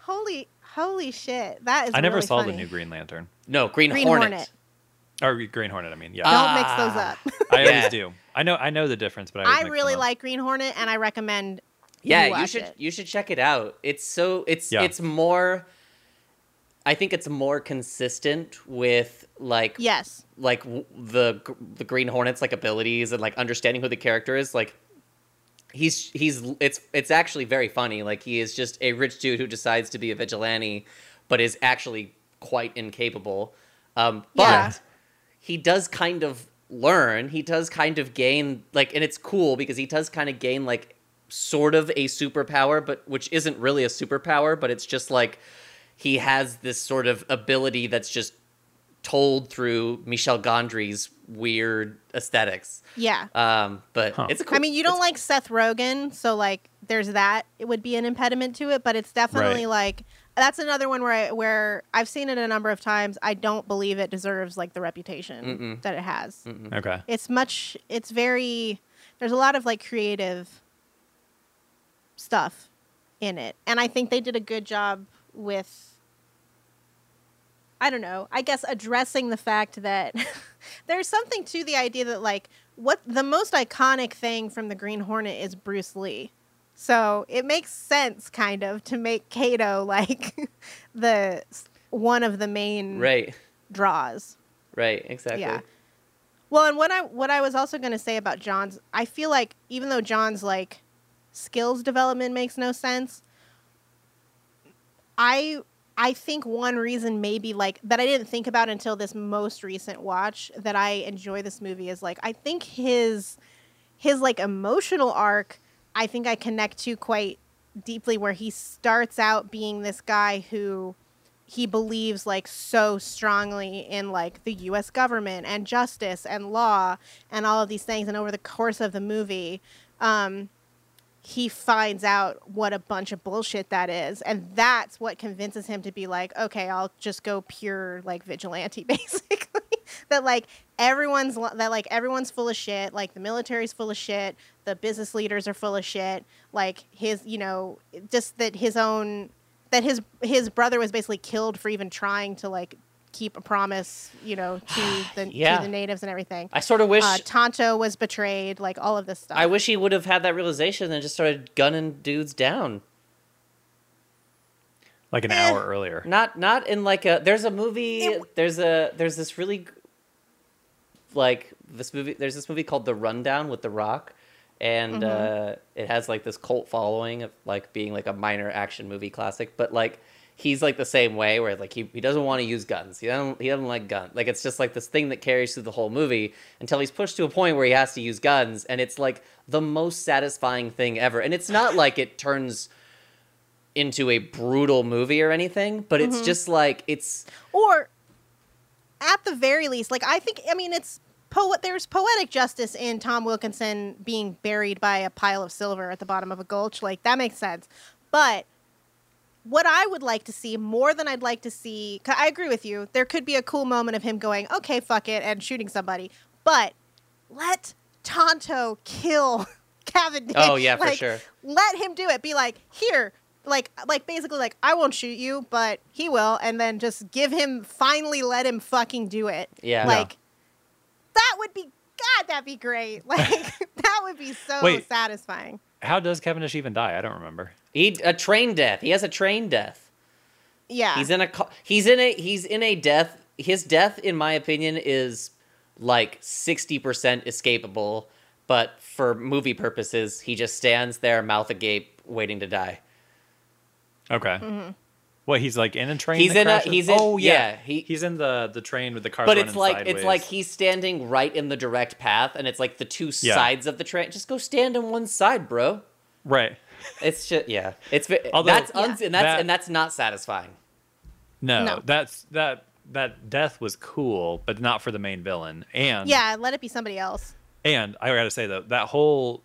holy holy shit, that is. I never really saw funny. the new Green Lantern no Green, Green Hornet. Hornet. or Green Hornet. I mean, yeah. Don't mix those Ah. up. I always do. I know. I know the difference, but I, I really them like Green Hornet, and I recommend. Yeah, you should it. you should check it out. It's so it's Yeah. it's more. I think it's more consistent with like Yes. like w- the the Green Hornet's like abilities and like understanding who the character is. Like he's he's it's it's actually very funny. Like he is just a rich dude who decides to be a vigilante, but is actually quite incapable. Um, but Yeah. he does kind of learn. He does kind of gain like, and it's cool because he does kind of gain like sort of a superpower, but which isn't really a superpower, but it's just like he has this sort of ability that's just told through Michel Gondry's weird aesthetics. Yeah. Um, but Huh. it's a cool. I mean, you don't it's- like Seth Rogen, so like there's that. It would be an impediment to it, but it's definitely Right. like that's another one where I, where I've seen it a number of times. I don't believe it deserves like the reputation Mm-mm. that it has. Okay. It's much. It's very. There's a lot of like creative stuff in it, and I think they did a good job with. I don't know. I guess addressing the fact that [LAUGHS] there's something to the idea that like what the most iconic thing from the Green Hornet is Bruce Lee. So it makes sense kind of to make Kato [LAUGHS] like the one of the main right, draws. right, exactly. Yeah. Well, and what I what I was also going to say about John's, I feel like even though John's like skills development makes no sense, I I think one reason maybe like that I didn't think about until this most recent watch that I enjoy this movie is like I think his his like emotional arc I think I connect to quite deeply where he starts out being this guy who he believes like so strongly in like the US government and justice and law and all of these things and over the course of the movie um he finds out what a bunch of bullshit that is. And that's what convinces him to be like okay I'll just go pure like vigilante [LAUGHS] basically. That like everyone's that like everyone's full of shit. Like the military's full of shit. The business leaders are full of shit. Like his you know just that his own that his his brother was basically killed for even trying to like keep a promise you know to [SIGHS] the Yeah. to the natives and everything I sort of wish. uh, Tonto was betrayed like all of this stuff I wish he would have had that realization and just started gunning dudes down. Like an Eh. hour earlier. Not not in like a there's a movie It w- there's a there's this really like this movie there's this movie called The Rundown with The Rock and Mm-hmm. uh it has like this cult following of like being like a minor action movie classic but like he's like the same way where like he, he doesn't want to use guns. He doesn't he doesn't like guns. Like it's just like this thing that carries through the whole movie until he's pushed to a point where he has to use guns and it's like the most satisfying thing ever. And it's not like it turns into a brutal movie or anything, but it's mm-hmm. just like it's or at the very least like i think i mean it's poet there's poetic justice in tom wilkinson being buried by a pile of silver at the bottom of a gulch. Like that makes sense. But what i would like to see more than i'd like to see i agree with you there could be a cool moment of him going okay fuck it and shooting somebody but let tonto kill [LAUGHS] cavendish Oh, yeah, for sure. let him do it be like here like like basically like I won't shoot you, but he will, and then just give him finally let him fucking do it. Yeah. Like that would be God, that'd be great. [LAUGHS] Like [LAUGHS] that would be so Wait. satisfying. how does Cavendish even die? I don't remember. He a train death. He has a train death. Yeah. He's in a ca- he's in a he's in a death. His death, in my opinion, is like sixty percent escapable. But for movie purposes, he just stands there, mouth agape, waiting to die. Okay. Mm-hmm. What he's like in a train? He's that in a- he's in- Oh yeah, yeah, he- he's in the the train with the car. But it's like sideways. it's like he's standing right in the direct path, and it's like the two Yeah. sides of the train. Just go stand on one side, bro. right. It's just yeah. It's Although- that's uns- and that's That- and that's not satisfying. No, No. that's that that death was cool, but not for the main villain. And yeah, let it be somebody else. And I gotta say though, that whole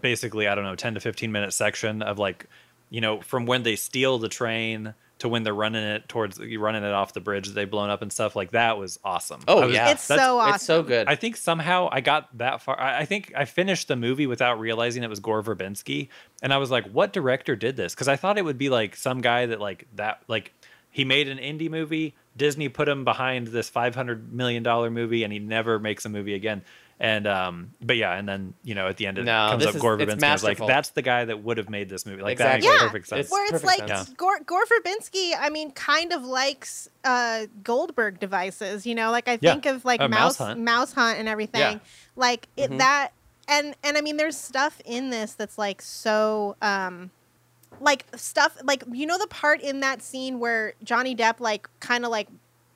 basically I don't know ten to fifteen minute section of like, you know, from when they steal the train to when they're running it towards running it off the bridge that they've blown up and stuff like that was awesome. Oh, was- yeah. It's that's- so awesome. It's so good. I think somehow I got that far. I I think I finished the movie without realizing it was Gore Verbinski, and I was like, "What director did this?" Because I thought it would be like some guy that like that like he made an indie movie. Disney put him behind this five hundred million dollar movie, and he never makes a movie again. And um, but yeah, and then you know at the end it No, comes this up is- Gore it's Verbinski. I was like, "That's the guy that would have made this movie." Like Exactly. that makes Yeah. perfect sense. It's Where it's like sense. Gore, Gore Verbinski, I mean, kind of likes uh, Goldberg devices. You know, like I Yeah. think of like Uh, mouse, Mouse mouse Hunt. hunt, and everything. Yeah. Like it Mhm. that, and and I mean, there's stuff in this that's like so. um like stuff like you know the part in that scene where Johnny Depp like kind of like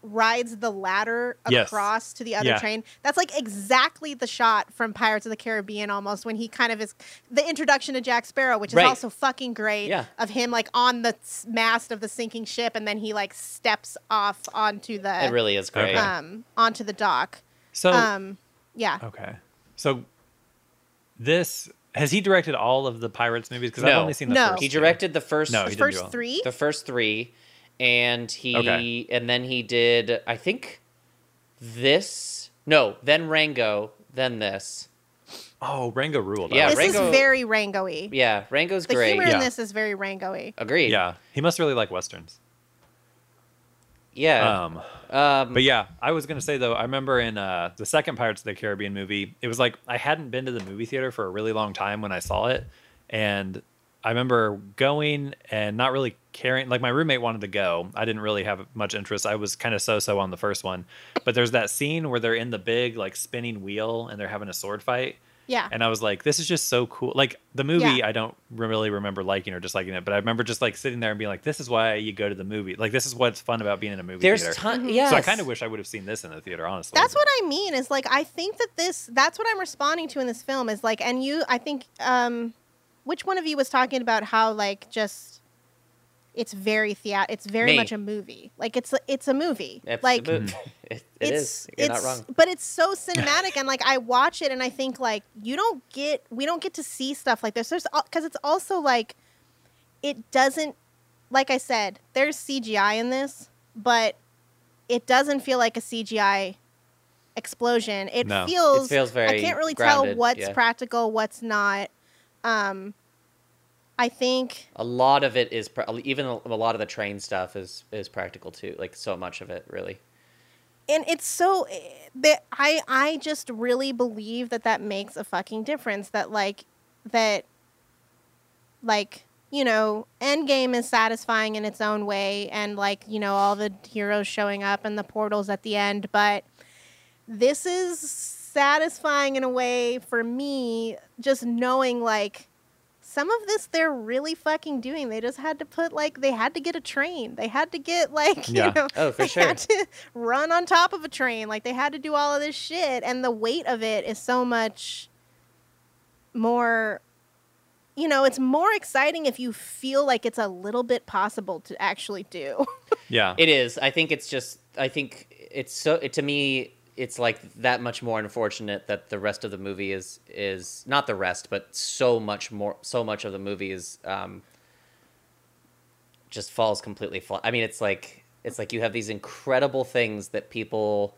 rides the ladder Yes. across to the other Yeah. train. That's like exactly the shot from Pirates of the Caribbean almost when he kind of is the introduction to Jack Sparrow, which is Right. also fucking great Yeah. of him like on the mast of the sinking ship and then he like steps off onto the it really is great. Um onto the dock. So Um yeah. okay, so this has he directed all of the Pirates movies? Because I've only seen the No. first. he directed the first No, The he didn't first three? the first three, and he Okay. and then he did I think this no then Rango then this Oh, Rango ruled. Yeah, was- this Rango- is very Rango-y. yeah Rango's The great humor Yeah. in this is very Rango-y. agreed yeah. He must really like westerns. yeah Um, um, but yeah, I was gonna say though, I remember in uh, the second Pirates of the Caribbean movie, it was like I hadn't been to the movie theater for a really long time when I saw it, and I remember going and not really caring. Like my roommate wanted to go, I didn't really have much interest. I was kind of so-so on the first one, but there's that scene where they're in the big like spinning wheel and they're having a sword fight, Yeah. and I was like, this is just so cool. Like the movie, Yeah. I don't really remember liking or disliking it, but I remember just like sitting there and being like, this is why you go to the movie. Like this is what's fun about being in a movie there's theater. ton Mhm. yes. So I kind of wish I would have seen this in the theater, honestly. That's what I mean is like I think that this that's what I'm responding to in this film is like and you I think um which one of you was talking about how like just it's very theat it's very Me. much a movie. Like it's a, it's a movie. It's like the [LAUGHS] mo- it, it it's is. You're it's not wrong but it's so cinematic and like I watch it and I think like you don't get we don't get to see stuff like this. There's because it's also like it doesn't like I said there's CGI in this, but it doesn't feel like a CGI explosion. It No. Feels It feels I can't really grounded, tell what's yeah. practical, what's not. Um, I think a lot of it is even a a lot of the train stuff is is practical too like so much of it really and it's so eh, that I I just really believe that that makes a fucking difference. That like that, like you know, Endgame is satisfying in its own way, and like you know all the heroes showing up and the portals at the end, but this is satisfying in a way for me, just knowing like. Some of this they're really fucking doing. They just had to put like they had to get a train. They had to get [LAUGHS] like you Yeah. know Oh, for they sure. had to run on top of a train. Like they had to do all of this shit, and the weight of it is so much more. You know, it's more exciting if you feel like it's a little bit possible to actually do. [LAUGHS] yeah. It is. I think it's just. I think it's so. It, to me, it's like that much more unfortunate that the rest of the movie is is not the rest, but so much more. So much of the movie is um, just falls completely flat. I mean, it's like it's like you have these incredible things that people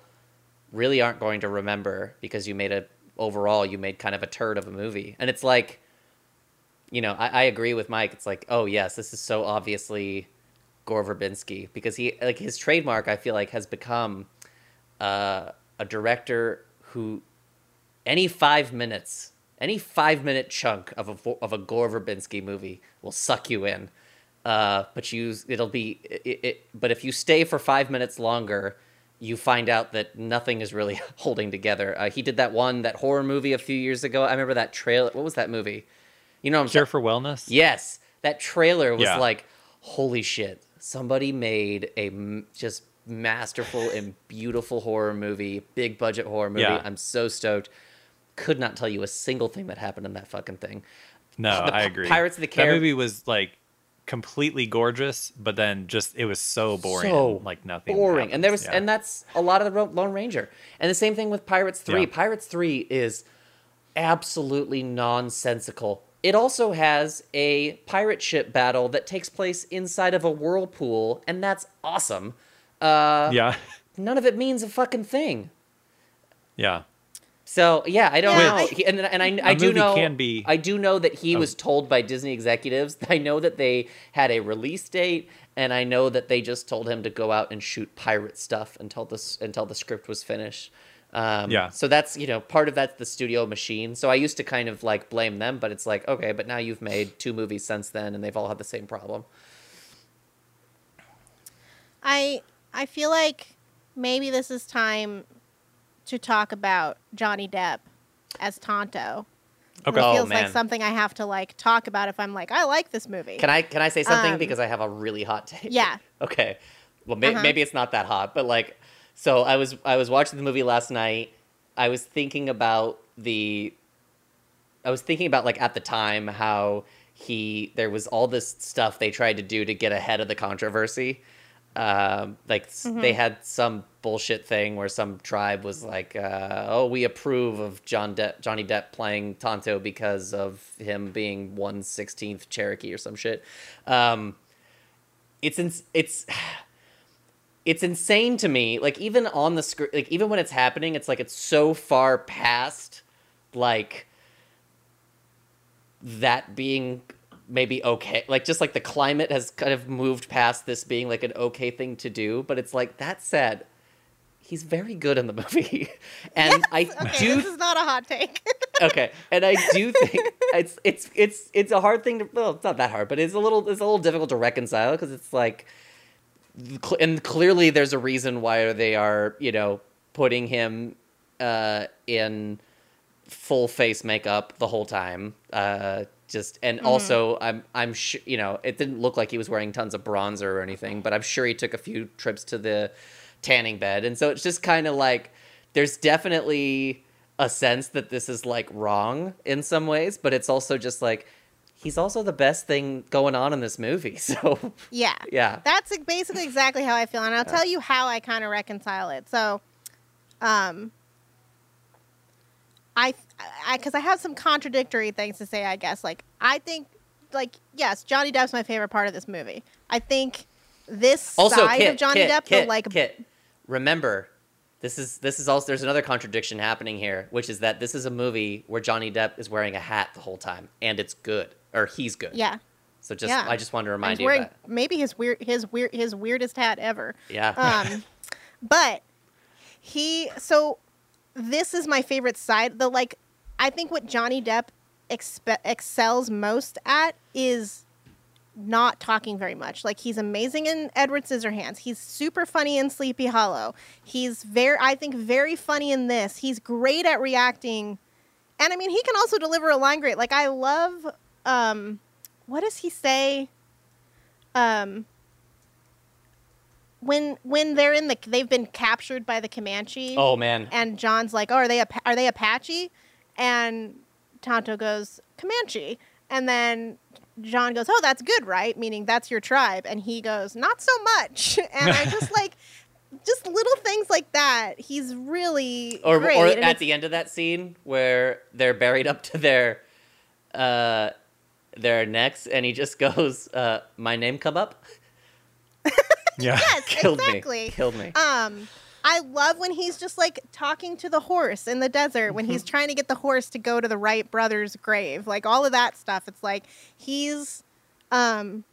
really aren't going to remember because you made a overall you made kind of a turd of a movie, and it's like. You know, I, I agree with Mike. It's like, oh yes, this is so obviously Gore Verbinski because he like his trademark I feel like has become uh, a director who any five minutes any five minute chunk of a of a Gore Verbinski movie will suck you in. Uh, but you it'll be it, it, But if you stay for five minutes longer, you find out that nothing is really [LAUGHS] holding together. Uh, he did that one that horror movie a few years ago. I remember that trailer. What was that movie? You know, what I'm sure for Wellness. Yes, that trailer was Yeah. like, holy shit! Somebody made a m- just masterful and beautiful horror movie, big budget horror movie. Yeah. I'm so stoked. Could not tell you a single thing that happened in that fucking thing. No, The I agree. Pirates of the That Carib- movie was like completely gorgeous, but then just it was so boring. So and, like nothing. boring. And there was. Yeah. and that's a lot of the Lone Ranger. And the same thing with Pirates Three. Yeah. Pirates Three is absolutely nonsensical. It also has a pirate ship battle that takes place inside of a whirlpool, and that's awesome. Uh, yeah, None of it means a fucking thing. yeah. So yeah, I don't Yeah, know, I- He- and and I, I A do movie know can be- I do know that he Oh. was told by Disney executives. [LAUGHS] I know that they had a release date, and I know that they just told him to go out and shoot pirate stuff until this until the script was finished. Um, Yeah. So that's you know part of that's the studio machine. So I used to kind of like blame them, but it's like okay, but now you've made two movies since then, and they've all had the same problem. I I feel like maybe this is time to talk about Johnny Depp as Tonto. Okay. It Oh, feels man. like something I have to like talk about if I'm like I like this movie. Can I can I say something Um, because I have a really hot take? Yeah. [LAUGHS] Okay. Well, may- Uh-huh. maybe it's not that hot, but like, so I was I was watching the movie last night. I was thinking about the. I was thinking about like at the time how he there was all this stuff they tried to do to get ahead of the controversy. Um, like s they had some bullshit thing where some tribe was like, uh, "Oh, we approve of John Depp, Johnny Depp playing Tonto because of him being one sixteenth Cherokee or some shit." Um, it's ins- it's [SIGHS] it's insane to me. Like even on the screen, like even when it's happening, it's like it's so far past like that being maybe okay. Like just like the climate has kind of moved past this being like an okay thing to do, but it's like that said, he's very good in the [LAUGHS] movie. and I okay, do this is not a hot take. [LAUGHS] okay, and I do think it's it's it's it's a hard thing to. Well, it's not that hard, but it's a little it's a little difficult to reconcile because it's like, and clearly there's a reason why they are you know putting him uh, in full face makeup the whole time. Uh, just and also I'm I'm sure you know it didn't look like he was wearing tons of bronzer or anything, but I'm sure he took a few trips to the tanning bed, and so it's just kind of like there's definitely a sense that this is like wrong in some ways, but it's also just like he's also the best thing going on in this movie. [LAUGHS] So yeah. yeah, That's basically exactly how I feel, and I'll tell you how I kind of reconcile it. So, um, I, I, because I have some contradictory things to say. I guess, like I think, like yes, Johnny Depp's my favorite part of this movie. I think this also side Kit, of Johnny Kit, Depp, Kit, the like, Kit, remember this is this is also there's another contradiction happening here, which is that this is a movie where Johnny Depp is wearing a hat the whole time, and it's good or he's good. yeah, So just Yeah. I just wanted to remind you wearing maybe his weird, his weird, his weirdest hat ever. Yeah. Um, [LAUGHS] but he so this is my favorite side. The like, I think what Johnny Depp expe- excels most at is not talking very much. Like he's amazing in Edward Scissorhands. He's super funny in Sleepy Hollow. He's very, I think, very funny in this. He's great at reacting, and I mean, he can also deliver a line great. Like I love, um, what does he say? Um, when when they're in the they've been captured by the Comanche. oh man. And John's like, "Oh, are they Apa- are they Apache?" And Tonto goes, "Comanche." And then John goes, "Oh, that's good, right?" Meaning that's your tribe. And he goes, "Not so much." [LAUGHS] And I just [LAUGHS] like just little things like that. He's really or, great. or and at it's- the end of that scene where they're buried up to their uh their necks and he just goes uh my name come up Yeah. [LAUGHS] yes, killed exactly. me killed me Um, I love when he's just like talking to the horse in the desert when Mm-hmm. he's trying to get the horse to go to the Wright brothers' grave. Like all of that stuff. It's like he's um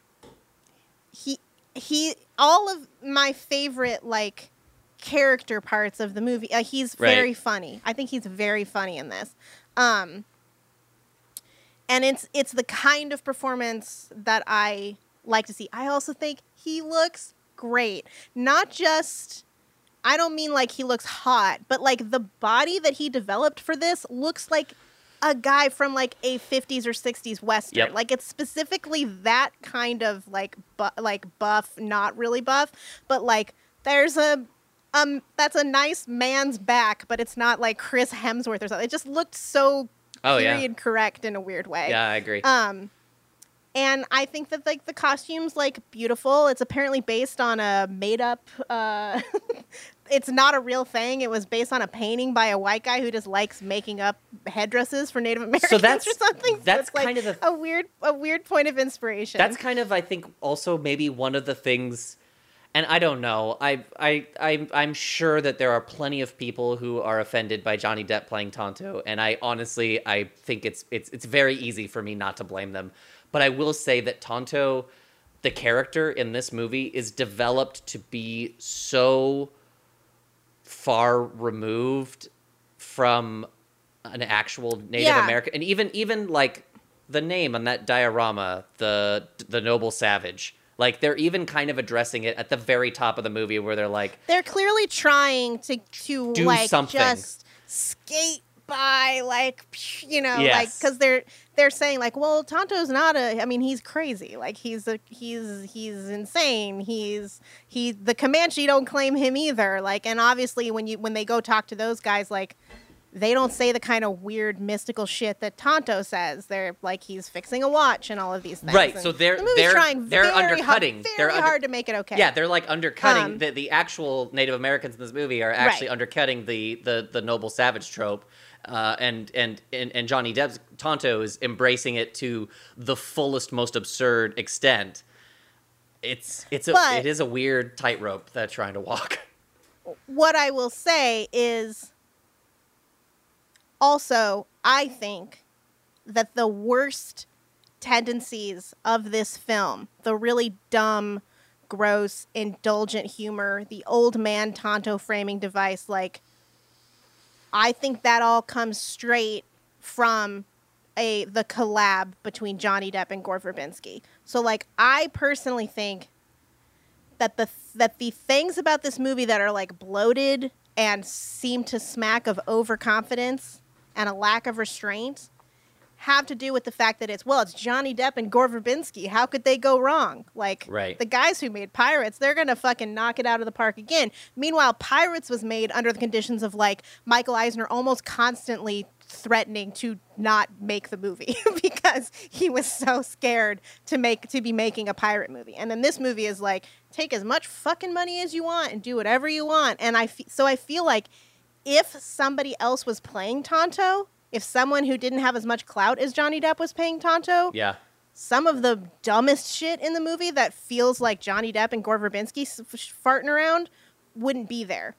he he all of my favorite like character parts of the movie. Uh, he's Right. very funny. I think he's very funny in this. Um and it's it's the kind of performance that I like to see. I also think he looks great. Not just I don't mean like he looks hot, but like the body that he developed for this looks like a guy from like a 50s or 60s western. Yep. Like it's specifically that kind of like bu- like buff, not really buff, but like there's a um that's a nice man's back, but it's not like Chris Hemsworth or something. It just looked so Oh, yeah. period correct in a weird way. Yeah, I agree. Um, and I think that like the costumes like beautiful. It's apparently based on a made up. Uh, [LAUGHS] it's not a real thing. It was based on a painting by a white guy who just likes making up headdresses for Native Americans that's- or something. So that's like kind of the- a weird a weird point of inspiration. That's kind of, I think, also maybe one of the things. And I don't know. I, I, I'm, I'm sure that there are plenty of people who are offended by Johnny Depp playing Tonto, and I honestly, I think it's, it's, it's very easy for me not to blame them. But I will say that Tonto, the character in this movie, is developed to be so far removed from an actual Native Yeah. American, and even even like the name on that diorama, the the noble savage. Like they're even kind of addressing it at the very top of the movie, where they're like, They're clearly trying to to Do like something. just skate by, like you know, like because they're they're saying like, well, Tonto's not a. I mean, he's crazy. Like he's a he's he's insane. He's he the Comanche don't claim him either. Like, and obviously when you when they go talk to those guys, like. They don't say the kind of weird mystical shit that Tonto says. They're like he's fixing a watch and all of these things. Right, And so they're- the they're- trying they're very hard- undercutting. very They're under- hard to make it okay. yeah, they're like undercutting Um, the the actual Native Americans in this movie are actually Right. undercutting the the the noble savage trope. Uh, and, and and and Johnny Depp's Tonto is embracing it to the fullest, most absurd extent. It's it's a But- it is a weird tightrope that's trying to walk. [LAUGHS] what I will say is also, I think that the worst tendencies of this film, the really dumb, gross, indulgent humor, the old man Tonto framing device, like, I think that all comes straight from a the collab between Johnny Depp and Gore Verbinski. So like I personally think that the that the things about this movie that are like bloated and seem to smack of overconfidence and a lack of restraint have to do with the fact that it's well it's Johnny Depp and Gore Verbinski. How could they go wrong? Like Right. the guys who made Pirates, they're gonna fucking knock it out of the park again. Meanwhile, Pirates was made under the conditions of like Michael Eisner almost constantly threatening to not make the movie [LAUGHS] because he was so scared to make to be making a pirate movie. And then this movie is like take as much fucking money as you want and do whatever you want. And I fe- so I feel like if somebody else was playing Tonto, if someone who didn't have as much clout as Johnny Depp was paying Tonto, Yeah. some of the dumbest shit in the movie that feels like Johnny Depp and Gore Verbinski farting around wouldn't be there.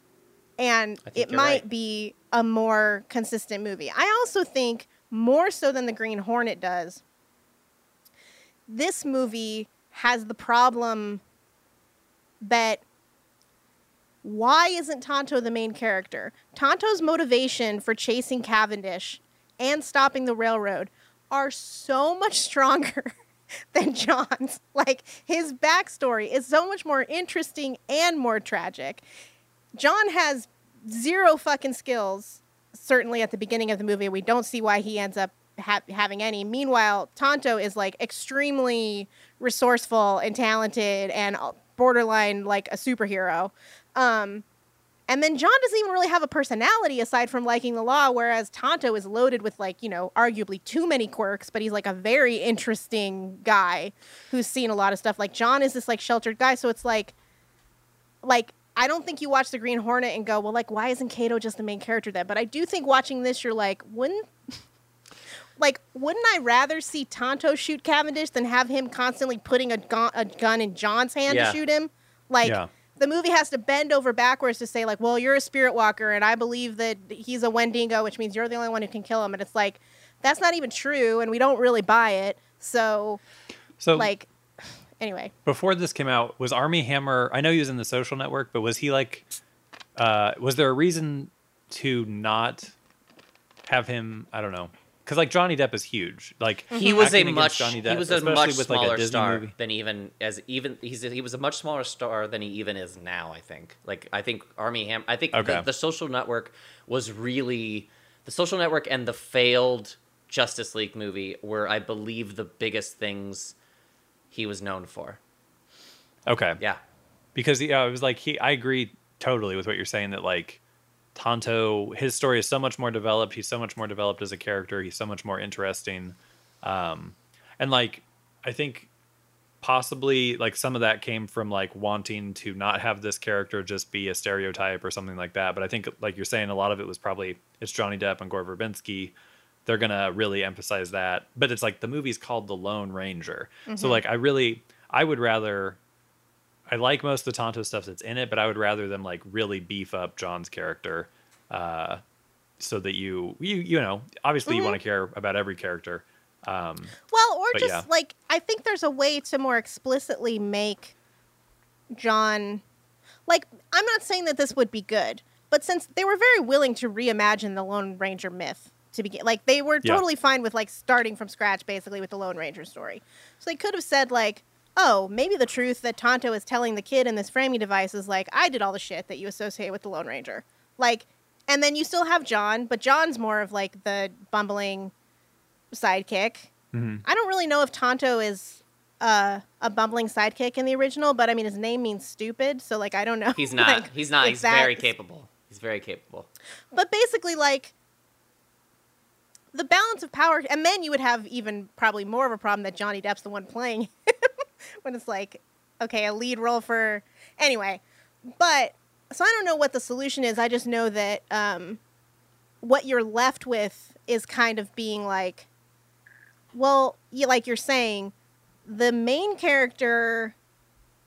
And it might right. be a more consistent movie. I also think, more so than The Green Hornet does, this movie has the problem that why isn't Tonto the main character? Tonto's motivation for chasing Cavendish and stopping the railroad are so much [LAUGHS] stronger than John's. Like his backstory is so much more interesting and more tragic. John has zero fucking skills, certainly at the beginning of the movie. We don't see why he ends up ha- having any. Meanwhile, Tonto is like extremely resourceful and talented and borderline like a superhero. Um, and then John doesn't even really have a personality aside from liking the law, whereas Tonto is loaded with like, you know, arguably too many quirks, but he's like a very interesting guy who's seen a lot of stuff. Like John is this like sheltered guy, so it's like like I don't think you watch the Green Hornet and go, well, like, why isn't Kato just the main character then? But I do think watching this, you're like, wouldn't [LAUGHS] like wouldn't I rather see Tonto shoot Cavendish than have him constantly putting a gun, a gun in John's hand Yeah. to shoot him? Like Yeah. The movie has to bend over backwards to say like, well, you're a spirit walker, and I believe that he's a Wendigo, which means you're the only one who can kill him. And it's like that's not even true, and we don't really buy it. So So like, anyway, before this came out, was Armie Hammer? I know he was in the Social Network, but was he like? Uh, was there a reason to not have him? I don't know. Because like Johnny Depp is huge. Like He was a much Johnny Depp, he was a much with like smaller a star movie. than even as even he's a, he was a much smaller star than he even is now. I think. Like I think Armie Ham. I think Okay. the, the Social Network was really the Social Network and the failed Justice League movie were I believe the biggest things he was known for. Okay, Yeah. because yeah, it was like he. I agree totally with what you're saying that like Tonto, his story is so much more developed. He's so much more developed as a character. He's so much more interesting, um, and like I think possibly like some of that came from like wanting to not have this character just be a stereotype or something like that. But I think like you're saying, a lot of it was probably it's Johnny Depp and Gore Verbinski. They're gonna really emphasize that, but it's like the movie's called The Lone Ranger, so like I really I would rather I like most of the Tonto stuff that's in it, but I would rather them like really beef up John's character, uh, so that you you you know obviously you want to care about every character. Um, Well, or just yeah. like I think there's a way to more explicitly make John like I'm not saying that this would be good, but since they were very willing to reimagine the Lone Ranger myth to begin like they were Yeah. totally fine with like starting from scratch basically with the Lone Ranger story. So they could have said like, "Oh, maybe the truth that Tonto is telling the kid in this framing device is like I did all the shit that you associate with the Lone Ranger." Like and then you still have John, but John's more of like the bumbling sidekick. mhm. I don't really know if Tonto is uh, a bumbling sidekick in the original, but I mean his name means stupid, so like I don't know. He's [LAUGHS] not. like, he's not. if He's very capable. He's very capable. But basically, like the balance of power, and then you would have even probably more of a problem that Johnny Depp's the one playing [LAUGHS] when it's like, okay, a lead role for anyway. But so I don't know what the solution is. I just know that um, what you're left with is kind of being like, well, you, like you're saying, the main character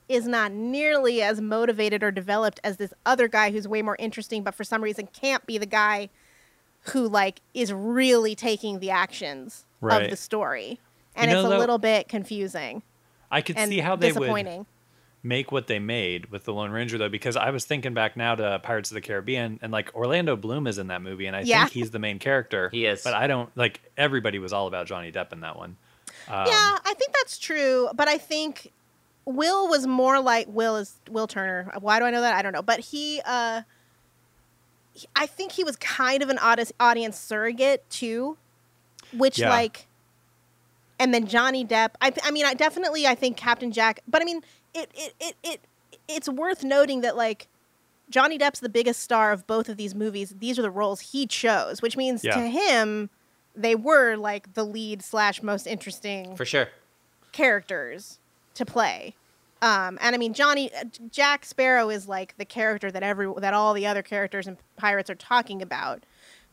is not nearly as motivated or developed as this other guy who's way more interesting, but for some reason can't be the guy who like is really taking the actions Right. of the story. And know, it's a though, little bit confusing I could and see how they would make what they made with the Lone Ranger though, because I was thinking back now to Pirates of the Caribbean, and like Orlando Bloom is in that movie, and I Yeah. think he's the main character. He is. but I don't like everybody was all about Johnny Depp in that one. Um, yeah, I think that's true, but I think Will was more like Will is Will Turner. Why do I know that? I don't know, but he uh I think he was kind of an audience surrogate too, which Yeah. like and then Johnny Depp. I, th- I mean, I definitely I think Captain Jack, but I mean, it it it it it's worth noting that like Johnny Depp's the biggest star of both of these movies. These are the roles he chose, which means Yeah. to him they were like the lead slash most interesting For sure. characters to play. Um, and I mean, Johnny uh, Jack Sparrow is like the character that every that all the other characters in Pirates are talking about.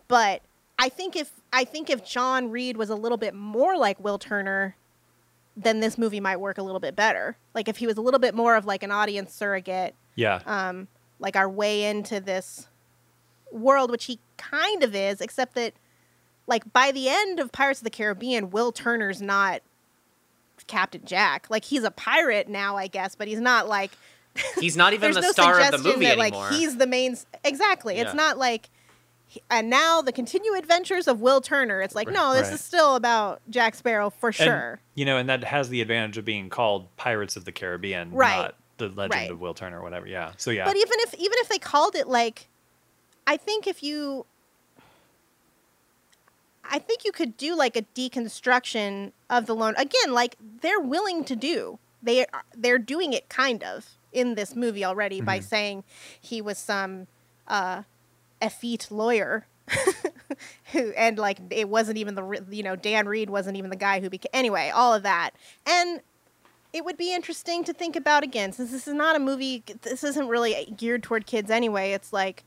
But I think if I think if John Reid was a little bit more like Will Turner, then this movie might work a little bit better. Like if he was a little bit more of like an audience surrogate, yeah, um, like our way into this world, which he kind of is, except that like by the end of Pirates of the Caribbean, Will Turner's not Captain Jack. Like he's a pirate now, I guess, but he's not like He's not [LAUGHS] even the no star of the movie that anymore. like he's the main. Exactly, it's not like. He- And now the continued adventures of Will Turner. It's like Right. no, this Right. is still about Jack Sparrow for And, sure. you know, and that has the advantage of being called Pirates of the Caribbean, Right. not the Legend Right. of Will Turner or whatever. Yeah, so yeah, But even if even if they called it like, I think if you, I think you could do like a deconstruction of the Lone Ranger. Like they're willing to do. They are, they're doing it kind of in this movie already by Mhm. saying he was some uh, effete lawyer. [LAUGHS] who and like it wasn't even the you know Dan Reid wasn't even the guy who became anyway all of that and it would be interesting to think about again since this is not a movie this isn't really geared toward kids anyway it's like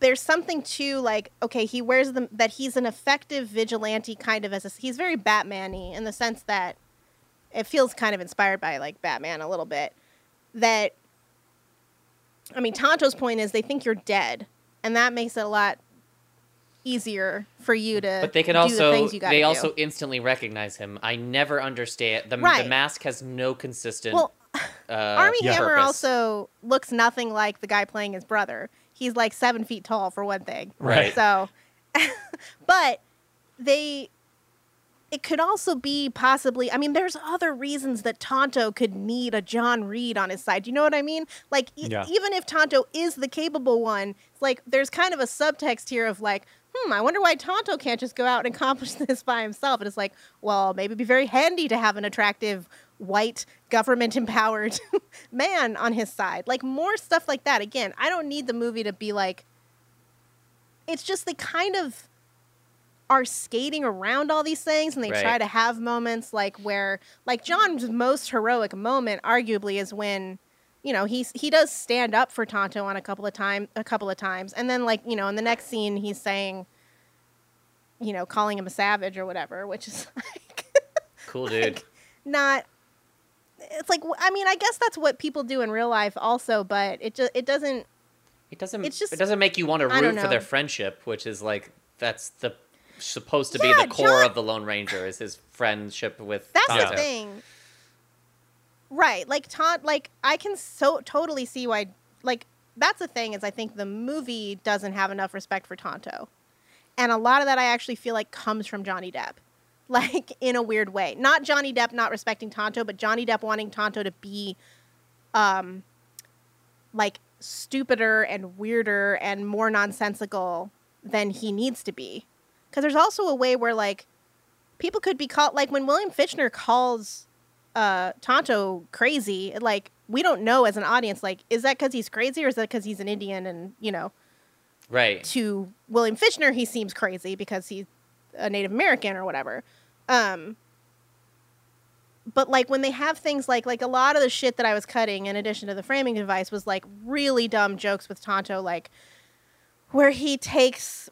there's something to like okay he wears the that he's an effective vigilante kind of as a he's very batman-y in the sense that it feels kind of inspired by like batman a little bit that i mean tonto's point is they think you're dead and that makes it a lot easier for you to but they can do also the things you gotta they do. also instantly recognize him. I never understand the Right. the mask has no consistent. well uh, [LAUGHS] Armie Yeah. Hammer purpose. also looks nothing like the guy playing his brother. He's like seven feet tall for one thing. Right. So, [LAUGHS] but they it could also be possibly i mean there's other reasons that tonto could need a john reid on his side Do you know what i mean? Like e- Yeah. even if tonto is the capable one it's like there's kind of a subtext here of like hmm i wonder why tonto can't just go out and accomplish [LAUGHS] this by himself. And it's like well maybe it'd be very handy to have an attractive white government empowered [LAUGHS] man on his side. Like more stuff like that. Again i don't need the movie to be like it's just the kind of are skating around all these things and they Right. try to have moments like where like John's most heroic moment arguably is when you know he's he does stand up for Tonto on a couple of time a couple of times and then like you know in the next scene he's saying you know calling him a savage or whatever which is [LAUGHS] like Cool dude. not it's like I mean I guess that's what people do in real life also but it just it doesn't It doesn't. It's just- it doesn't make you want to root for their friendship, which is like that's the supposed to be the core John- of the Lone Ranger is his friendship with. That's Tonto. the thing. Right. Like Taunt like I can so totally see why like that's the thing is I think the movie doesn't have enough respect for Tonto. And a lot of that I actually feel like comes from Johnny Depp. [LAUGHS] Like in a weird way. Not Johnny Depp not respecting Tonto, but Johnny Depp wanting Tonto to be um like stupider and weirder and more nonsensical than he needs to be. Cuz there's also a way where like people could be called like when William Fichtner calls uh Tonto crazy, like we don't know as an audience like is that cuz he's crazy or is that cuz he's an Indian and, you know, Right. to William Fichtner he seems crazy because he's a Native American or whatever. Um but like when they have things like like a lot of the shit that I was cutting in addition to the framing device was like really dumb jokes with Tonto like where he takes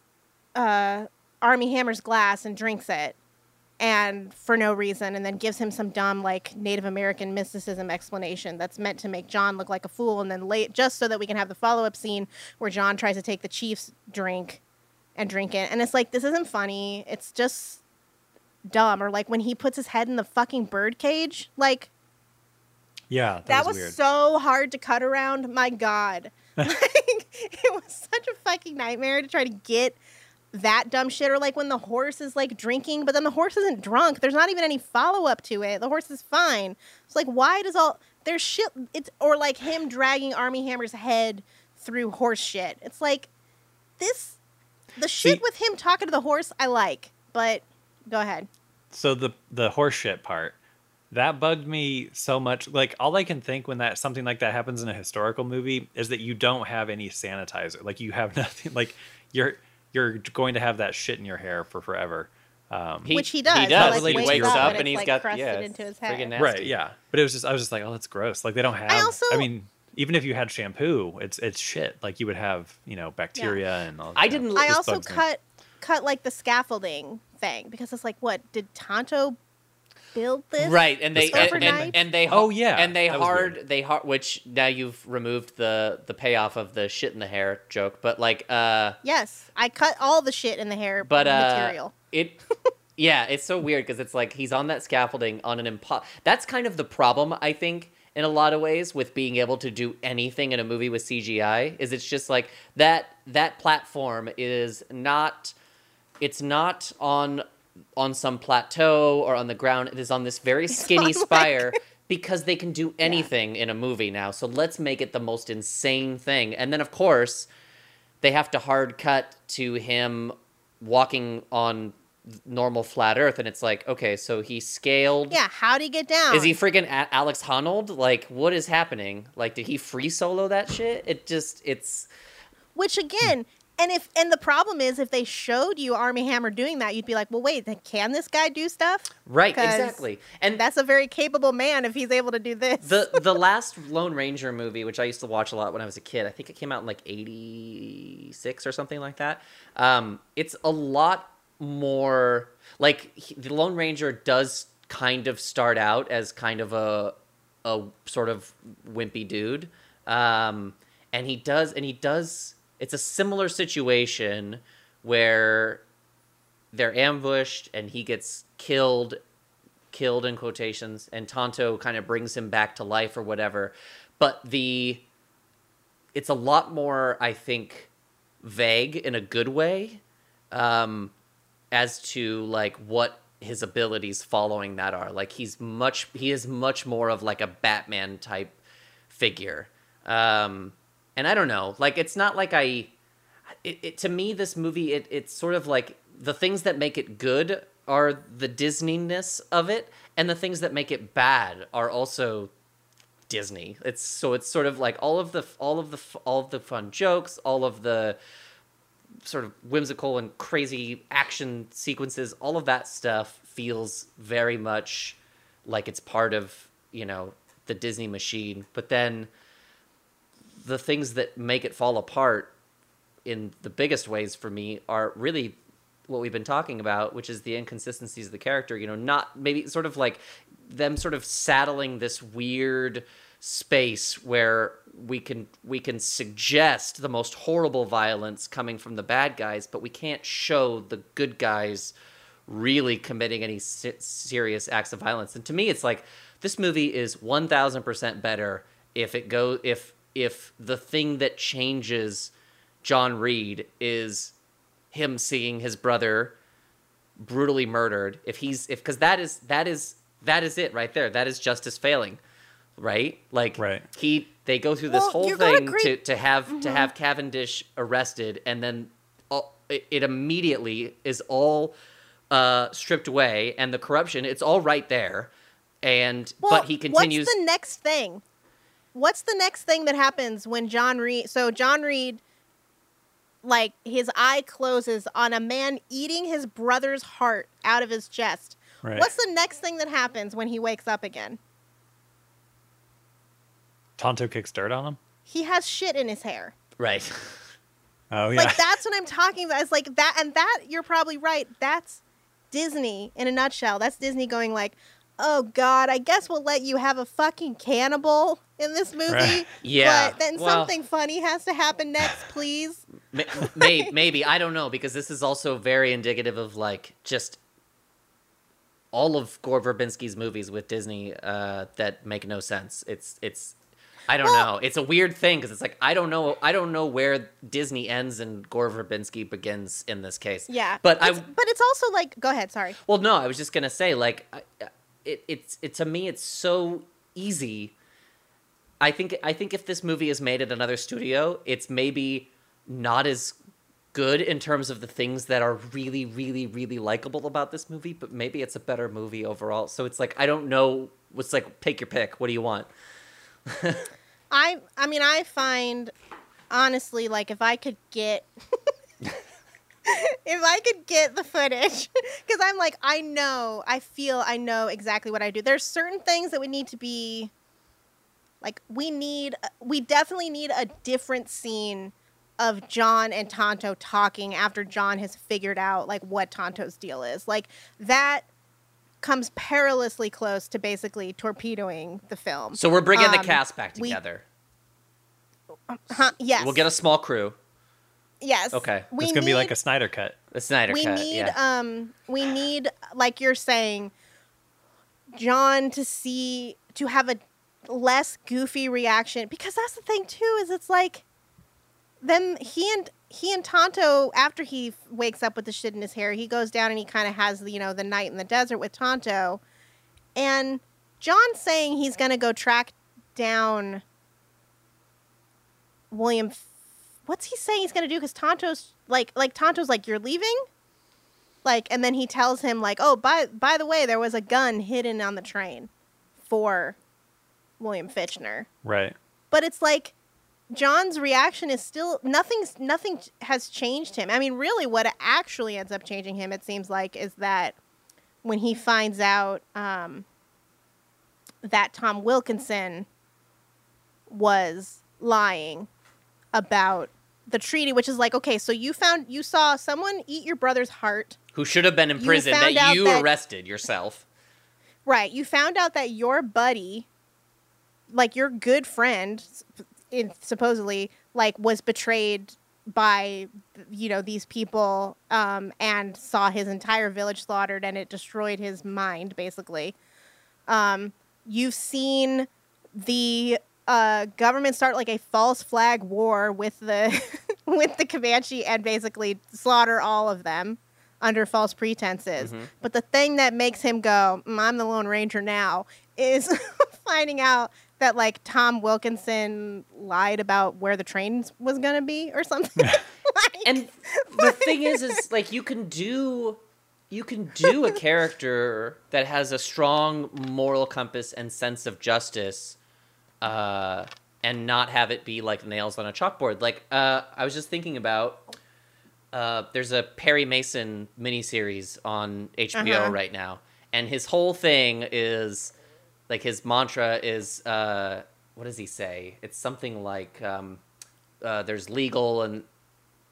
uh Armie Hammer's glass and drinks it and for no reason and then gives him some dumb like Native American mysticism explanation that's meant to make John look like a fool and then late just so that we can have the follow-up scene where John tries to take the chief's drink and drink it and it's like this isn't funny it's just dumb or like when he puts his head in the fucking bird cage like Yeah, that, that, was, was, weird. so hard to cut around. My God. [LAUGHS] [LAUGHS] like, it was such a fucking nightmare to try to get that dumb shit. Or like when the horse is like drinking, but then the horse isn't drunk. There's not even any follow up to it. The horse is fine. It's like, why does all there's shit? It's or like him dragging Armie Hammer's head through horse shit. It's like this, the shit See- with him talking to the horse, I like, but go ahead. so the the horse shit part that bugged me so much like all i can think when that something like that happens in a historical movie is that you don't have any sanitizer like you have [LAUGHS] nothing like you're you're going to have that shit in your hair for forever um Which he does, He he, does. like, he wakes wakes up up and and it's, he's like, got crusted yeah, into his head. nasty. right yeah but it was just i was just like oh that's gross like they don't have i, also- I mean even if you had shampoo it's it's shit like you would have you know bacteria and all I didn't- it I also bugs me. cut cut like the scaffolding thing because it's like, what did Tonto build this? Right, and they and, and, and they Oh, yeah, and they that hard they hard which now you've removed the the payoff of the shit in the hair joke, but like uh Yes, I cut all the shit in the hair but uh material. it yeah it's so weird because it's like he's on that scaffolding on an impo that's kind of the problem i think in a lot of ways with being able to do anything in a movie with cgi is it's just like that that platform is not it's not on on some plateau or on the ground. It is on this very [LAUGHS] skinny spire [LAUGHS] because they can do anything in a movie now. So let's make it the most insane thing. And then of course they have to hard cut to him walking on normal flat earth. And it's like okay so he scaled. Yeah, how'd he get down? is he freaking a- alex honnold? Like what is happening? Like did he free solo that shit? It just it's Which again, and if and the problem is if they showed you Armie Hammer doing that, you'd be like, well, wait, then can this guy do stuff? right 'Cause exactly and That's a very capable man if he's able to do this. the [LAUGHS] the last lone ranger movie which i used to watch a lot when i was a kid i think it came out in like 86 or something like that um it's a lot more like he- the lone ranger does kind of start out as kind of a a sort of wimpy dude um and he does and he does it's a similar situation where they're ambushed and he gets killed killed in quotations and Tonto kind of brings him back to life or whatever but the it's a lot more I think vague in a good way um as to like what his abilities following that are. Like he's much he is much more of like a Batman type figure. Um and I don't know, like it's not like I it, it to me this movie it it's sort of like the things that make it good are the Disneyness of it and the things that make it bad are also Disney. It's so it's sort of like all of the all of the all of the fun jokes, all of the sort of whimsical and crazy action sequences, all of that stuff feels very much like it's part of, you know, the Disney machine. But then the things that make it fall apart in the biggest ways for me are really what we've been talking about, which is the inconsistencies of the character. You know, not maybe sort of like them sort of saddling this weird space where we can we can suggest the most horrible violence coming from the bad guys, but we can't show the good guys really committing any se- serious acts of violence. And to me, it's like this movie is one thousand percent better if it go if if the thing that changes John Reid is him seeing his brother brutally murdered. If he's if because that is that is that is it right there. That is justice failing, right? Like Right. he they go through this Well, whole thing agree- to to have to have Cavendish arrested, and then all, it, it immediately is all uh, stripped away, and the corruption it's all right there, and Well, but he continues. What's the next thing? What's the next thing that happens when John Reid? So John Reid, like his eye closes on a man eating his brother's heart out of his chest. Right. What's the next thing that happens when he wakes up again? Tonto kicks dirt on him. He has shit in his hair. right. [LAUGHS] Oh yeah. Like that's what I'm talking about. It's like that, and that you're probably right. That's Disney in a nutshell. That's Disney going like, "Oh God, I guess we'll let you have a fucking cannibal in this movie." [LAUGHS] Right. Yeah, but then well- something funny has to happen next, please. maybe, maybe I don't know because this is also very indicative of like just all of Gore Verbinski's movies with Disney uh, that make no sense. It's it's I don't Well- know. It's a weird thing because it's like I don't know I don't know where Disney ends and Gore Verbinski begins in this case. Yeah, but I It's- but it's also like, go ahead. Sorry. well no I was just gonna say like it it's it to me it's so easy. I think I think if this movie is made at another studio, it's maybe not as good in terms of the things that are really, really, really likable about this movie, but maybe it's a better movie overall. So it's like I don't know. What's like take your pick. What do you want? [LAUGHS] I I mean, I find honestly like if I could get [LAUGHS] if I could get the footage [LAUGHS] cuz I'm like I know, I feel I know exactly what I do. There's certain things that would need to be like we need we definitely need a different scene of John and Tonto talking after John has figured out like what Tonto's deal is. Like that comes perilously close to basically torpedoing the film. So we're bringing the Um, cast back we- together. Huh, yes. We'll get a small crew. Yes. Okay. We it's gonna be like a Snyder cut. The Snyder we cut. need yeah. um we need like you're saying John to see to have a less goofy reaction because that's the thing too is it's like then he and he and Tonto after he wakes up with the shit in his hair he goes down and he kind of has you know the night in the desert with Tonto. And John saying he's to go track down William what's he saying he's to do? Cuz Tonto's like like Tonto's like you're leaving? Like and then he tells him like oh by by the way there was a gun hidden on the train for William Fichtner Right. but it's like John's reaction is still nothing's nothing has changed him. I mean, really, what actually ends up changing him, it seems like, is that when he finds out um, that Tom Wilkinson was lying about the treaty, which is like, okay, so you found you saw someone eat your brother's heart, Who should have been in prison found that you that- arrested yourself. right? You found out that your buddy, like your good friend, in, supposedly like was betrayed by you know these people um, and saw his entire village slaughtered and it destroyed his mind basically um, you've seen the uh, government start like a false flag war with the [LAUGHS] with the comanche and basically slaughter all of them under false pretenses. But the thing that makes him go, "Mm, I'm the Lone Ranger now, is [LAUGHS] finding out that like Tom Wilkinson lied about where the train was gonna be or something. [LAUGHS] Like, and [LAUGHS] the thing is is like you can do you can do a character that has a strong moral compass and sense of justice uh and not have it be like nails on a chalkboard like uh i was just thinking about uh there's a perry mason miniseries on hbo Uh-huh. right now and his whole thing is like his mantra is uh what does he say it's something like um uh, there's legal and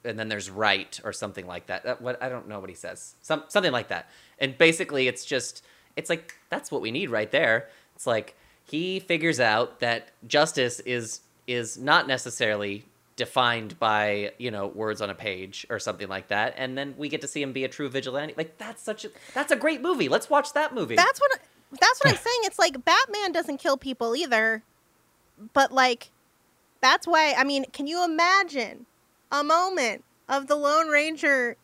and then there's right or something like that. that what I don't know what he says. Some something like that. And basically it's just it's like that's what we need right there. It's like he figures out that justice is is not necessarily defined by, you know, words on a page or something like that. And then we get to see him be a true vigilante. Like that's such a that's a great movie. Let's watch that movie. that's what that's what I'm [LAUGHS] saying. It's like Batman doesn't kill people either, but like that's why. I mean, can you imagine a moment of the Lone Ranger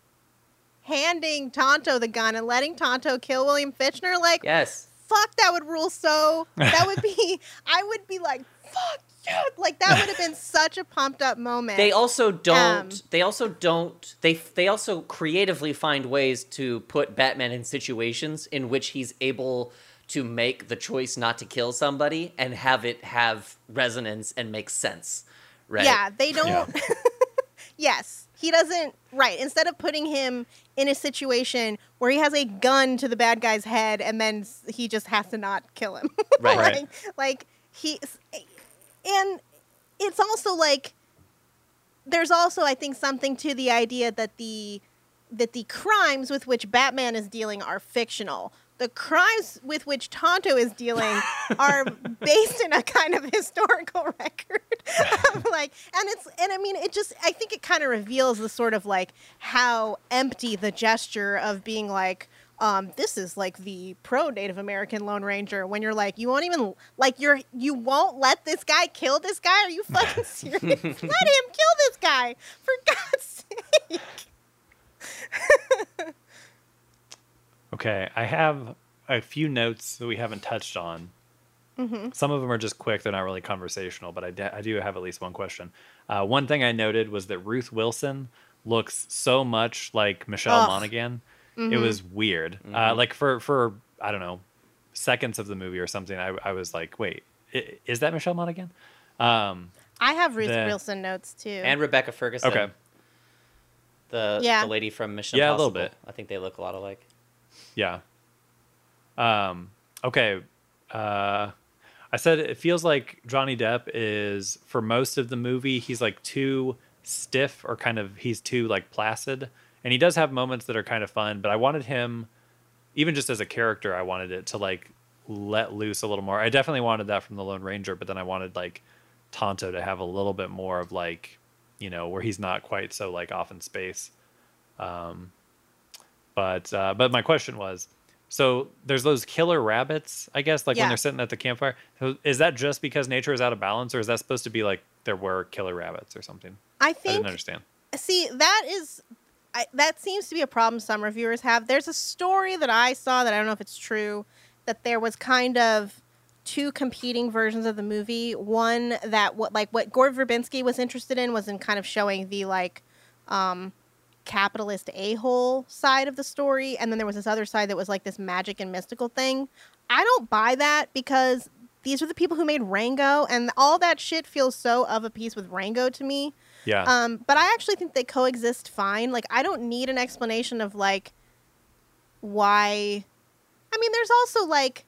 handing Tonto the gun and letting Tonto kill William Fichtner? Like, yes. fuck, that would rule so. That would be. [LAUGHS] [LAUGHS] I would be like, fuck yeah! Like that would have been such a pumped up moment. They also don't. Um, they also don't. They they also creatively find ways to put Batman in situations in which he's able to make the choice not to kill somebody and have it have resonance and make sense. Right? Yeah, they don't. Yeah. [LAUGHS] yes, he doesn't. Right. Instead of putting him in a situation where he has a gun to the bad guy's head and then he just has to not kill him. Right. [LAUGHS] Right. like, like he, and it's also like there's also I think something to the idea that the that the crimes with which Batman is dealing are fictional. The crimes with which Tonto is dealing are [LAUGHS] based in a kind of historical record. of like and it's and I mean it just I think it kind of reveals the sort of like how empty the gesture of being like um, this is like the pro Native American Lone Ranger when you're like you won't even like you're you won't let this guy kill this guy. Are you fucking [LAUGHS] serious? let him kill this guy for God's sake. [LAUGHS] Okay, I have a few notes that we haven't touched on. Mm-hmm. Some of them are just quick; they're not really conversational. But I, da- I do have at least one question. Uh, one thing I noted was that Ruth Wilson looks so much like Michelle Ugh. Monaghan. It Mhm. was weird. Uh, like for for I don't know seconds of the movie or something. I, I was like, wait, is that Michelle Monaghan? Um, I have Ruth The- Wilson notes too. And Rebecca Ferguson. okay, The Yeah. the lady from Mission Yeah, a little bit. I think they look a lot alike. Yeah. Um, okay. Uh, I said it feels like Johnny Depp is for most of the movie he's like too stiff or kind of he's too like placid, and he does have moments that are kind of fun. But I wanted him, even just as a character, I wanted it to like let loose a little more. I definitely wanted that from the Lone Ranger, but then I wanted like Tonto to have a little bit more of like, you know, where he's not quite so like off in space. Um, but uh, but my question was, so there's those killer rabbits, I guess, like when they're sitting at the campfire. So is that just because nature is out of balance, or is that supposed to be like there were killer rabbits or something? I I think didn't understand. see that is I, that seems to be a problem some reviewers have there's a story that i saw that i don't know if it's true that there was kind of two competing versions of the movie one that what like what gore verbinski was interested in was in kind of showing the like um capitalist a-hole side of the story and then there was this other side that was like this magic and mystical thing i don't buy that because these are the people who made rango and all that shit feels so of a piece with rango to me Yeah. um, but I actually think they coexist fine. Like, I don't need an explanation of like why. I mean, there's also like, like,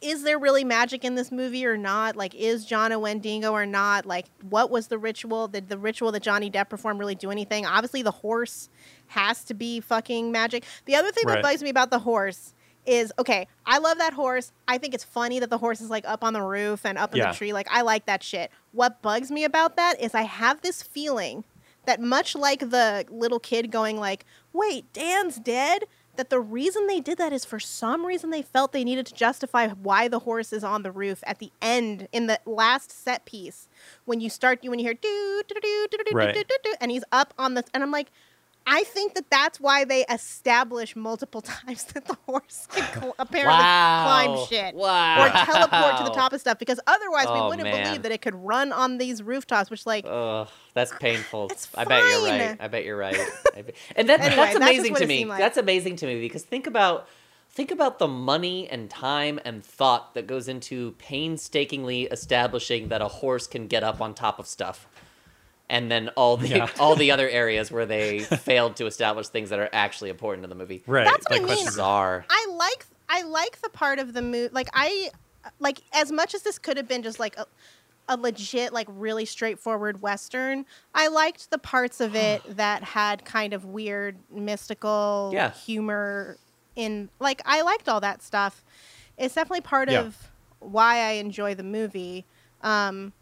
is there really magic in this movie or not? Like, is John a Wendigo or not? Like, what was the ritual? Did the ritual that Johnny Depp performed really do anything? Obviously, the horse has to be fucking magic. The other thing Right. that bugs me about the horse is okay, I love that horse. I think it's funny that the horse is like up on the roof and up in Yeah. the tree. Like, I like that shit. What bugs me about that is I have this feeling that much like the little kid going like, "Wait, Dan's dead," that the reason they did that is for some reason they felt they needed to justify why the horse is on the roof at the end in the last set piece when you start you when you hear do do do do do do do do and he's up on the and I'm like I think that that's why they establish multiple [LAUGHS] times that the horse can cl- [LAUGHS] apparently Wow. climb shit Wow. or teleport to the [LAUGHS] top of stuff because otherwise we Oh, wouldn't man. believe that it could run on these rooftops, which like Ugh, that's painful. I bet you're right. I bet you're right. Bet- And that, Anyway, that's that's amazing what to me. like. That's amazing to me because think about think about the money and time and thought that goes into painstakingly establishing that a horse can get up on top of stuff. And then all the Yeah. [LAUGHS] all the other areas where they [LAUGHS] failed to establish things that are actually important to the movie. Right. That's what I mean. questions- Bizarre. I like I like the part of the movie like I like as much as this could have been just like a, a legit like really straightforward western I liked the parts of it [SIGHS] that had kind of weird mystical Yeah. humor in like I liked all that stuff it's definitely part Yeah. of why I enjoy the movie um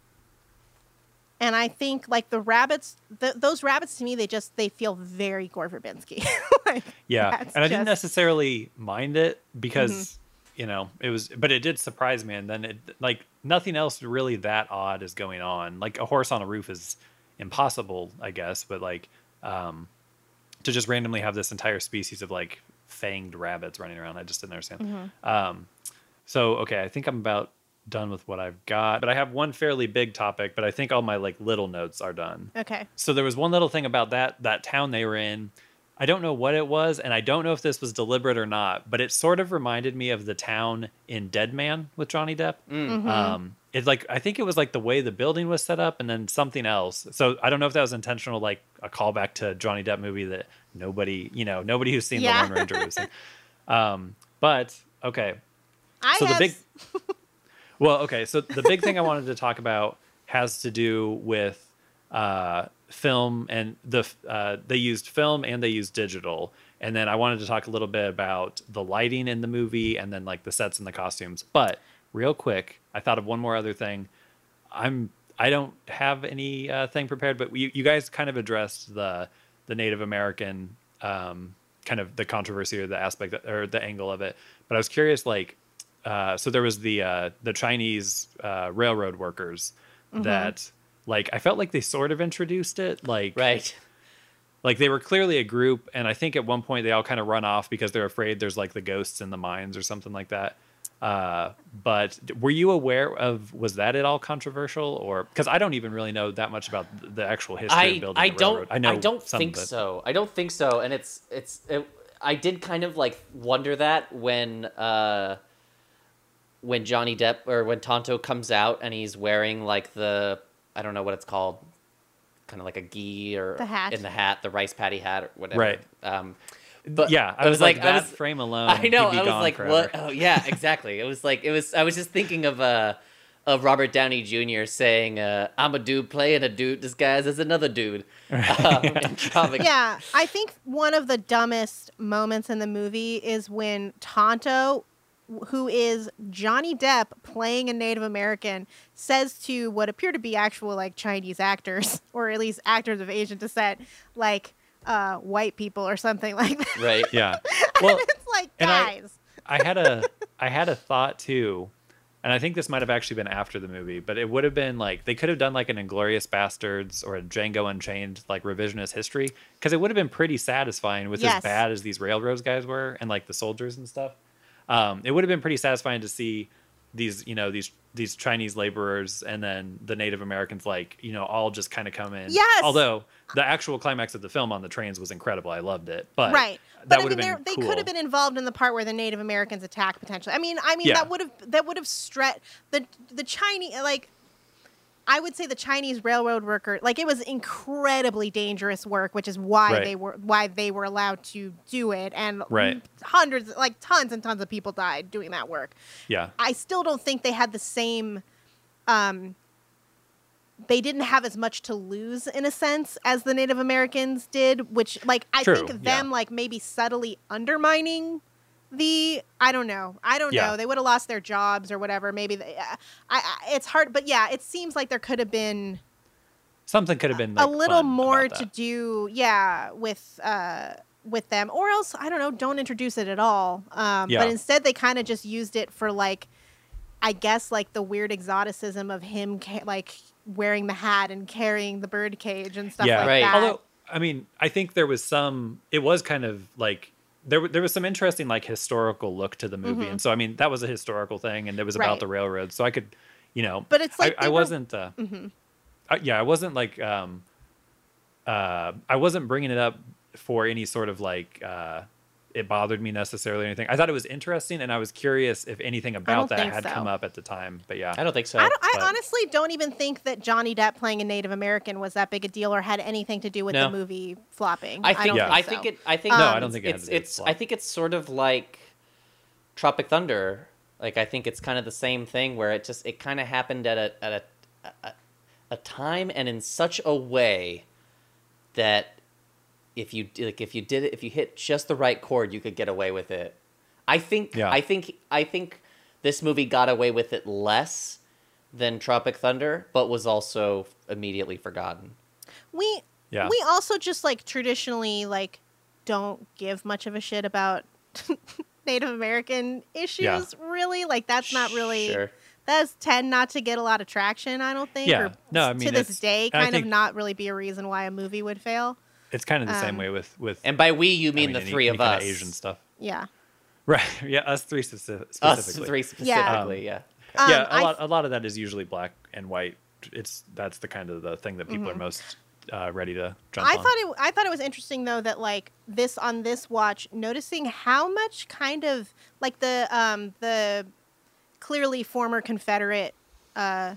and I think like the rabbits th- those rabbits to me they just they feel very Gore Verbinski [LAUGHS] like Yeah, and I didn't necessarily mind it because Mm-hmm. you know it was, but it did surprise me. And then it like nothing else really that odd is going on. Like a horse on a roof is impossible, I guess, but like um, to just randomly have this entire species of like fanged rabbits running around, I just didn't understand. Mm-hmm. Um, so okay, I think I'm about done with what I've got, but I have one fairly big topic, but I think all my like little notes are done. okay So there was one little thing about that that town they were in. I don't know what it was, and I don't know if this was deliberate or not, but it sort of reminded me of the town in Dead Man with Johnny Depp. Mm-hmm. Um, it like I think it was like the way the building was set up, and then something else. So I don't know if that was intentional, like a callback to a Johnny Depp movie that nobody, you know, nobody who's seen Yeah. the Lone Ranger was seen. Um, but okay, I so the big [LAUGHS] well okay so the big thing i wanted to talk about has to do with uh, film and the uh, they used film and they used digital. And then i wanted to talk a little bit about the lighting in the movie and then like the sets and the costumes. But real quick i thought of one more other thing. I'm i don't have any uh, thing prepared but you, you guys kind of addressed the the native american um, kind of the controversy or the aspect or the angle of it. But i was curious like uh, so there was the uh, the Chinese uh, railroad workers that like I felt like they sort of introduced it like Right. like they were clearly a group and I think at one point they all kind of run off because they're afraid there's like the ghosts in the mines or something like that. Uh, but were you aware of was that at all controversial or because I don't even really know that much about the- actual history I of building I railroad. don't I know I don't think so. I don't think so. And it's it's it, I did kind of like wonder that when uh when Johnny Depp or when Tonto comes out and he's wearing like the I don't know what it's called, kind of like a gi or The hat. in the hat, the rice paddy hat or whatever. Right. Um, but yeah, I it was, like, I that was- frame [LAUGHS] alone. I know. be I was like, forever. what? Oh, yeah, [LAUGHS] exactly. it was like it was. I was just thinking of uh of Robert Downey Jr. saying, uh, "I'm a dude playing a dude disguised as another dude." [LAUGHS] Um, in comic- yeah, I think one of the dumbest moments in the movie is when Tonto, who is Johnny Depp playing a Native American, says to what appear to be actual like Chinese actors, [LAUGHS] or at least actors of Asian descent, like uh, white people or something [LAUGHS] like that. Right. Yeah. [LAUGHS] Well, it's like And I- guys. I had a I had a thought too, and I think this might have actually been after the movie, but it would have been like they could have done like an Inglourious Basterds or a Django Unchained like revisionist history because it would have been pretty satisfying with Yes. as bad as these railroads guys were and like the soldiers and stuff. Um, it would have been pretty satisfying to see these you know these these Chinese laborers and then the Native Americans like you know all just kind of come in. Yes! Although the actual climax of the film on the trains was incredible, I loved it. But right. that But I would mean, have they're- been they cool. could have been involved in the part where the Native Americans attack potentially. I mean, I mean Yeah. that would have that would have stretched the the Chinese like. I would say the Chinese railroad worker, like it was incredibly dangerous work, which is why Right. they were why they were allowed to do it, and Right. hundreds, like tons and tons of people died doing that work. yeah. I still don't think they had the same um they didn't have as much to lose in a sense as the Native Americans did, which like I True, think them yeah. like maybe subtly undermining the I don't know. I don't Yeah. know. They would have lost their jobs or whatever. Maybe they, I, I it's hard, but yeah, it seems like there could have been Something could have been a little more to do, yeah, with uh with them, or else I don't know, don't introduce it at all. Um, Yeah. But instead, they kind of just used it for like, I guess like the weird exoticism of him ca- like wearing the hat and carrying the bird cage and stuff Yeah. like Right. that. Although I mean, I think there was some. It was kind of like there. There was some interesting like historical look to the movie, and so I mean that was a historical thing, and it was about Mm-hmm. Right. the railroad. So I could, you know, But it's like I, I were- wasn't. Uh, Mm-hmm. uh, yeah, I wasn't like. um uh I wasn't bringing it up for any sort of like. uh it bothered me necessarily or anything. I thought it was interesting, and I was curious if anything about that had so. come up at the time. But yeah, I don't think so. I, don't, I honestly don't even think that Johnny Depp playing a Native American was that big a deal or had anything to do with No. the movie flopping. I think don't Yeah. I so. think it. I think um, No, I don't think it it's to do with it's. plot. I think it's sort of like Tropic Thunder. Like I think it's kind of the same thing where it just it kind of happened at a at a, a a time and in such a way that if you like if you did it if you hit just the right chord you could get away with it. I think Yeah. I think I think this movie got away with it less than Tropic Thunder, but was also immediately forgotten. we Yeah. we also just like traditionally like don't give much of a shit about [LAUGHS] Native American issues. Yeah. Really, like that's not really Sure. does tend not to get a lot of traction. I don't think. Yeah. Or No, I mean, to this day, and I kind of not really be a reason why a movie would fail. It's kind of the same um, way with with And by we you I mean, the any- three any of kinda us. Asian stuff. Yeah. Right. [LAUGHS] Yeah, us three speci- Us specifically. three Yeah. specifically, yeah. Um, yeah, a I lot. A lot of that is usually black and white. It's that's the kind of the thing that people are most uh, ready to jump Mm-hmm. I on. thought it. I thought it was interesting though that like this on this watch, noticing how much kind of like the um the clearly former Confederate uh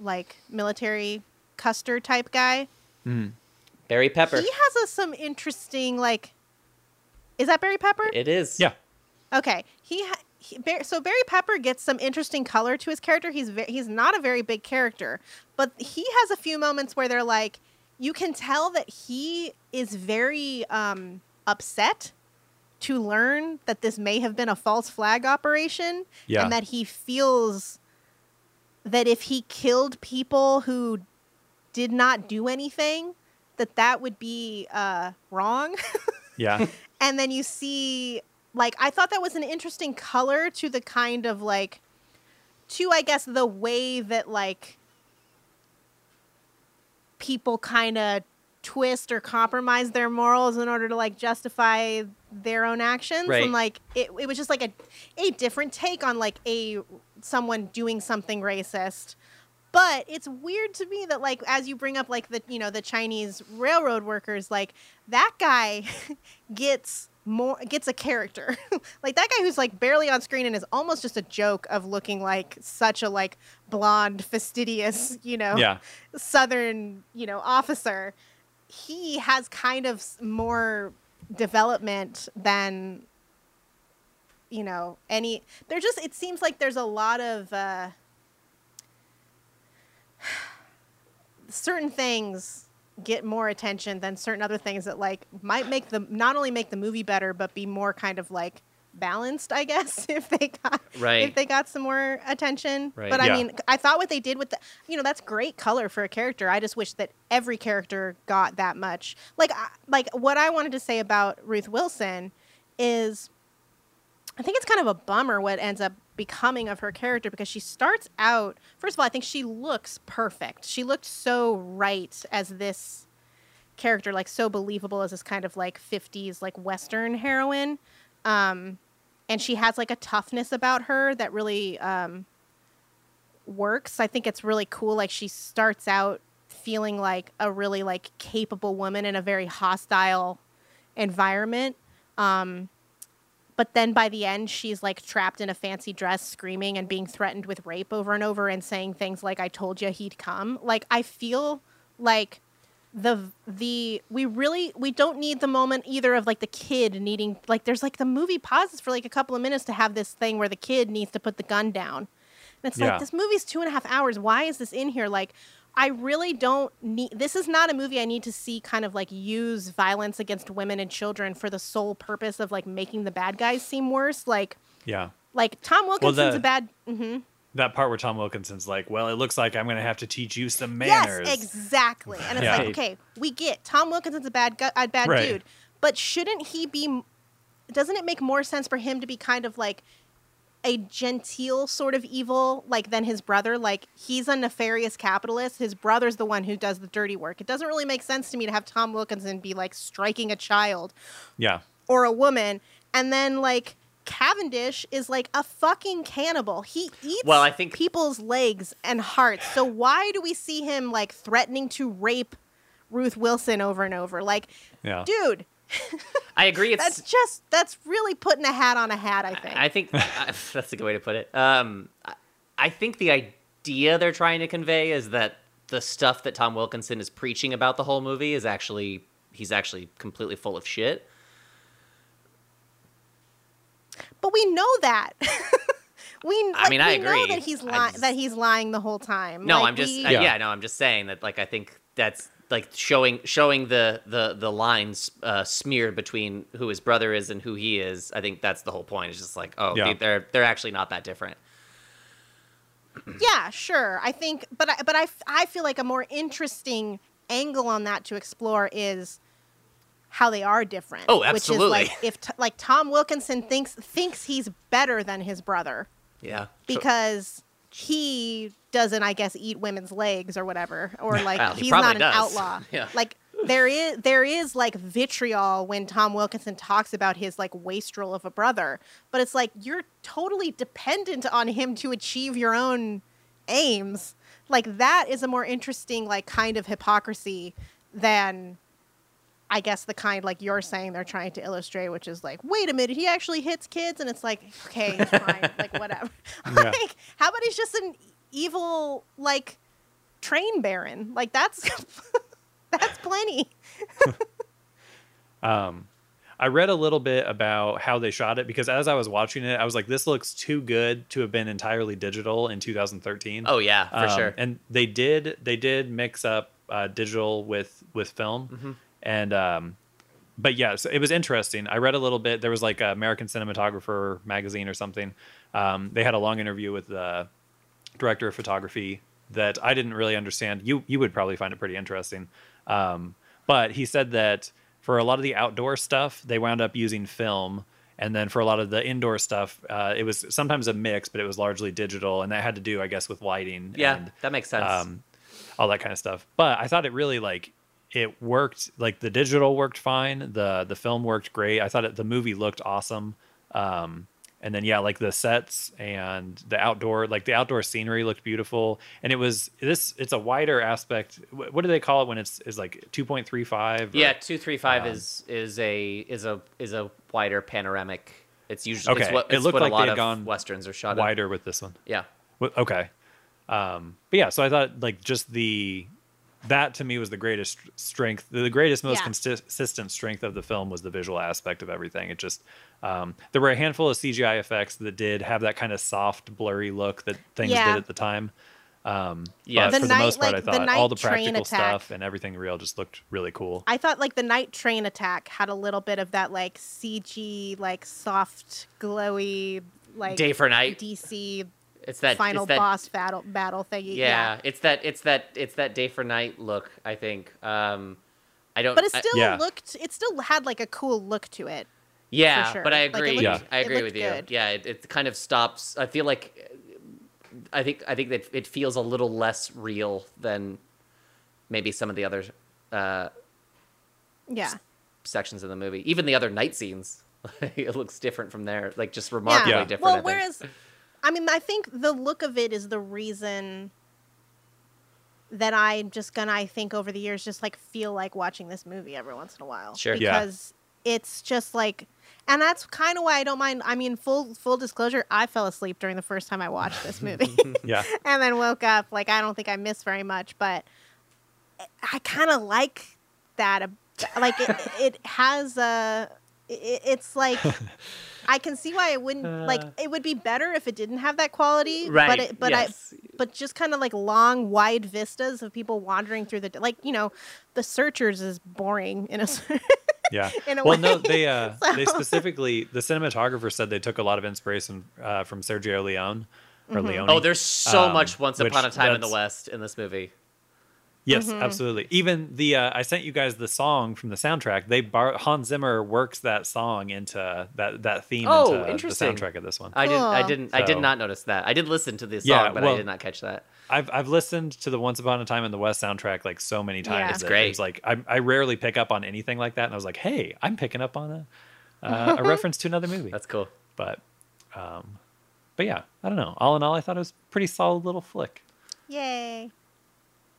like military Custer type guy. Mhm. Barry Pepper. He has a, some interesting like. Is that Barry Pepper? It is. Yeah. Okay, he, ha- he Bar- so Barry Pepper gets some interesting color to his character. He's ve- he's not a very big character, but he has a few moments where they're like, you can tell that he is very um, upset to learn that this may have been a false flag operation, Yeah. and that he feels that if he killed people who did not do anything, that that would be uh, wrong. Yeah. [LAUGHS] and then you see like i thought that was an interesting color to the kind of like to i guess the way that like people kind of twist or compromise their morals in order to like justify their own actions Right. and like it, it was just like a a different take on like a someone doing something racist but it's weird to me that like as you bring up like the you know the chinese railroad workers like that guy [LAUGHS] gets more gets a character [LAUGHS] like that guy who's like barely on screen and is almost just a joke of looking like such a like blonde fastidious you know Yeah. southern you know officer he has kind of more development than you know any there just it seems like there's a lot of uh certain things get more attention than certain other things that like might make the not only make the movie better but be more kind of like balanced i guess [LAUGHS] if they got Right. if they got some more attention Right. but i Yeah. mean i thought what they did with the you know that's great color for a character i just wish that every character got that much like like what i wanted to say about ruth wilson is I think it's kind of a bummer what ends up becoming of her character because she starts out first of all I think she looks perfect. She looked so right as this character like so believable as this kind of like 50s like western heroine. Um and she has like a toughness about her that really um works. I think it's really cool like she starts out feeling like a really like capable woman in a very hostile environment. Um but then by the end she's like trapped in a fancy dress screaming and being threatened with rape over and over and saying things like i told you he'd come. Like i feel like the the we really we don't need the moment either of like the kid needing like there's like the movie pauses for like a couple of minutes to have this thing where the kid needs to put the gun down. And it's Yeah. like this movie's two and a half hours. Why is this in here? Like i really don't need this is not a movie i need to see kind of like use violence against women and children for the sole purpose of like making the bad guys seem worse like Yeah. like tom wilkinson's the- a bad hmm That part where Tom Wilkinson's like, "Well, it looks like I'm going to have to teach you some manners." Yes, exactly. And it's Yeah. like, okay, we get Tom Wilkinson's a bad gu- a bad Right. dude, but shouldn't he be? Doesn't it make more sense for him to be kind of like a genteel sort of evil like than his brother. Like he's a nefarious capitalist. His brother's the one who does the dirty work. It doesn't really make sense to me to have tom wilkinson be like striking a child Yeah. or a woman. And then like cavendish is like a fucking cannibal. He eats Well, I think- people's legs and hearts. So why do we see him like threatening to rape ruth wilson over and over? Like Yeah. dude I agree. It's that's just that's really putting a hat on a hat i think I think [LAUGHS] [LAUGHS] that's a good way to put it. Um, I- I think the idea they're trying to convey is that the stuff that Tom Wilkinson is preaching about the whole movie is actually he's actually completely full of shit. But we know that. [LAUGHS] we. I mean, I we know agree. that he's I lying. just- that he's lying the whole time. No, Like, I'm just we- uh, Yeah. yeah. no, I'm just saying that like I think that's like showing showing the the the lines uh, smeared between who his brother is and who he is. I think that's the whole point. It's just like oh Yeah. they, they're they're actually not that different. [CLEARS THROAT] yeah, sure. I think, but I, but I, f- I feel like a more interesting angle on that to explore is how they are different. Oh, Which is absolutely. like if t- like Tom Wilkinson thinks thinks he's better than his brother Yeah, So- because he doesn't, I guess, eat women's legs or whatever, or like Well, he he's not an does. outlaw. [LAUGHS] Yeah. Like there is there is like vitriol when Tom Wilkinson talks about his like wastrel of a brother, but it's like you're totally dependent on him to achieve your own aims. Like that is a more interesting like kind of hypocrisy than I guess the kind like you're saying they're trying to illustrate, which is like, wait a minute, he actually hits kids, and it's like, okay, it's fine, [LAUGHS] like whatever. [LAUGHS] Yeah. like, how about he's just an evil like train baron? Like that's [LAUGHS] that's plenty. Um, I read a little bit about how they shot it because as I was watching it, I was like, this looks too good to have been entirely digital in 2013. oh yeah, for Um, sure. And they did they did mix up uh, digital with with film, Mm-hmm. And um, but yeah, so it was interesting. I read a little bit. There was like a American Cinematographer magazine or something. Um, they had a long interview with the director of photography that I didn't really understand. You you would probably find it pretty interesting. Um, but he said that for a lot of the outdoor stuff, they wound up using film. And then for a lot of the indoor stuff, uh, it was sometimes a mix, but it was largely digital, and that had to do, I guess, with lighting. yeah, and, that makes sense. um, all that kind of stuff. But I thought it really like it worked. Like the digital worked fine. the The film worked great. I thought it, the movie looked awesome. Um, and then yeah, like the sets and the outdoor, like the outdoor scenery looked beautiful. And it was this. It's a wider aspect. What do they call it when it's is like two point three five? yeah, two three five um, is is a is a is a wider panoramic. It's usually it's Okay, what, it looked what like a lot of gone westerns are shot. in. wider with this one. Yeah, Okay. Um, but yeah, so I thought like just the that to me was the greatest strength, the greatest, most Yeah. consistent strength of the film was the visual aspect of everything. It just um, there were a handful of CGI effects that did have that kind of soft, blurry look that things Yeah. did at the time. Um, Yeah. but The for night- the most part, like, I the thought all the practical attack- stuff and everything real just looked really cool. I thought like the night train attack had a little bit of that like CG, like soft, glowy, like Day for night. DC It's that final it's that, boss battle battle thingy. Yeah, it's that it's that it's that day for night look. I think. Um, I don't. But it I- still Yeah. looked it still had like a cool look to it. yeah, sure. but I Like, agree. looked- Yeah. I agree with you. good. Yeah, it, it kind of stops. I feel like. I think I think that it feels a little less real than maybe some of the other uh, Yeah. sections of the movie. Even the other night scenes, [LAUGHS] it looks different from there. Like just remarkably Yeah. different. Well, I think. whereas, I mean, I think the look of it is the reason that I'm just gonna, I think, over the years, just like feel like watching this movie every once in a while. Sure. Yeah. Because it's just like, and that's kind of why I don't mind. I mean, full full disclosure, I fell asleep during the first time I watched this movie, [LAUGHS] Yeah. [LAUGHS] and then woke up. Like, I don't think I missed very much, but I kind of like that. Like, it, it has a. It, it's like [LAUGHS] I can see why it wouldn't like it would be better if it didn't have that quality. Right, But it, but yes. I but just kind of like long wide vistas of people wandering through the like you know, the searchers is boring in a s- [LAUGHS] Yeah. in a well, way. no, they uh, [LAUGHS] they specifically the cinematographer said they took a lot of inspiration uh, from Sergio Leone or Mm-hmm. Leone. oh, there's so um, much Once Upon a Time in the West in this movie. Yes, Mm-hmm. absolutely. Even the uh, I sent you guys the song from the soundtrack. They bar- Hans Zimmer works that song into that that theme Oh, into the soundtrack of this one. I didn't. I Cool. did. I did not notice that. I did listen to the song, Yeah, but well- I did not catch that. I've I've listened to the Once Upon a Time in the West soundtrack like so many times. Yeah. It's great. It's like I I rarely pick up on anything like that, and I was like, hey, I'm picking up on a uh, a [LAUGHS] reference to another movie. That's cool. but um, but yeah, I don't know. All in all, I thought it was a pretty solid little flick. Yay.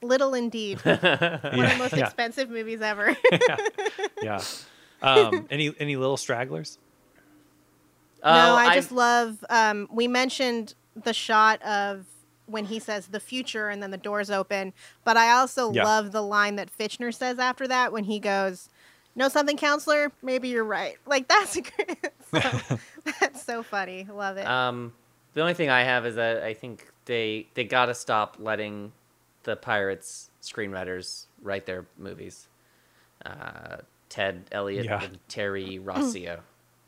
Little indeed. [LAUGHS] One of the most yeah. expensive movies ever. [LAUGHS] yeah. Um, [LAUGHS] any any little stragglers? no, Oh, I I've- just love. Um, we mentioned the shot of when he says the future and then the doors open, but I also Yeah. love the line that Fichtner says after that when he goes, "Know something, counselor? Maybe you're right." Like that's great. so, that's so funny. Love it. Um, the only thing I have is that I think they they gotta stop letting the pirates screenwriters write their movies. Uh, Ted Elliott Yeah. and Terry Rossio.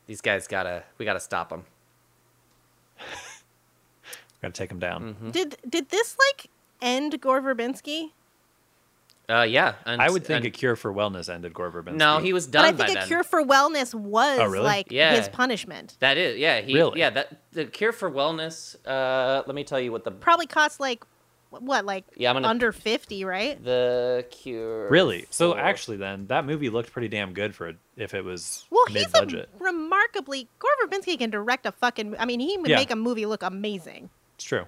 These guys gotta we gotta stop them. Got to take them down. Mm-hmm. did did this like end Gore Verbinski? Uh, yeah. And, I would think and- a cure for wellness ended Gore Verbinski. no, he was done. But I done by think a then. cure for wellness was Oh, really? like Yeah. his punishment. that is, yeah, he, Really? yeah, that the cure for wellness. Uh, let me tell you what the Probably cost like what, like Yeah, I'm gonna- under fifty, right? the cure. Really? So for- actually, then that movie looked pretty damn good for if it was Well, he's mid budget. a remarkably Gore Verbinski can direct a fucking. I mean, he would Yeah. make a movie look amazing. It's true.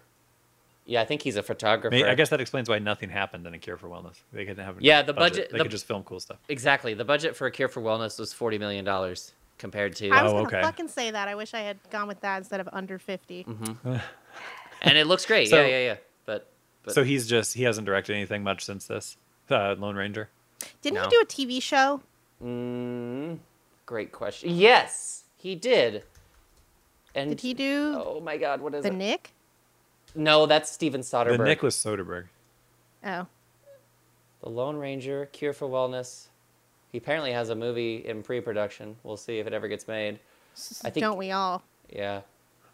yeah, I think he's a photographer. I guess that explains why nothing happened in A Cure for Wellness. They couldn't have. Yeah, the budget- They the- could just film cool stuff. exactly. The budget for a cure for wellness was forty million dollars compared to, Oh, okay. I was Oh, gonna okay. fucking say that. I wish I had gone with that instead of under 50 Mm-hmm. [LAUGHS] and it looks great. So- yeah, yeah, yeah. But, but So he's just he hasn't directed anything much since this uh, Lone Ranger. Didn't No. he do a TV show? Mm, great question. Yes, he did. And Did he do Oh my God, what is the it? Nick? No, that's Steven Soderbergh. The Nicholas Soderbergh. Oh, The Lone Ranger, Cure for Wellness. He apparently has a movie in pre-production. We'll see if it ever gets made. I think- don't we all? Yeah,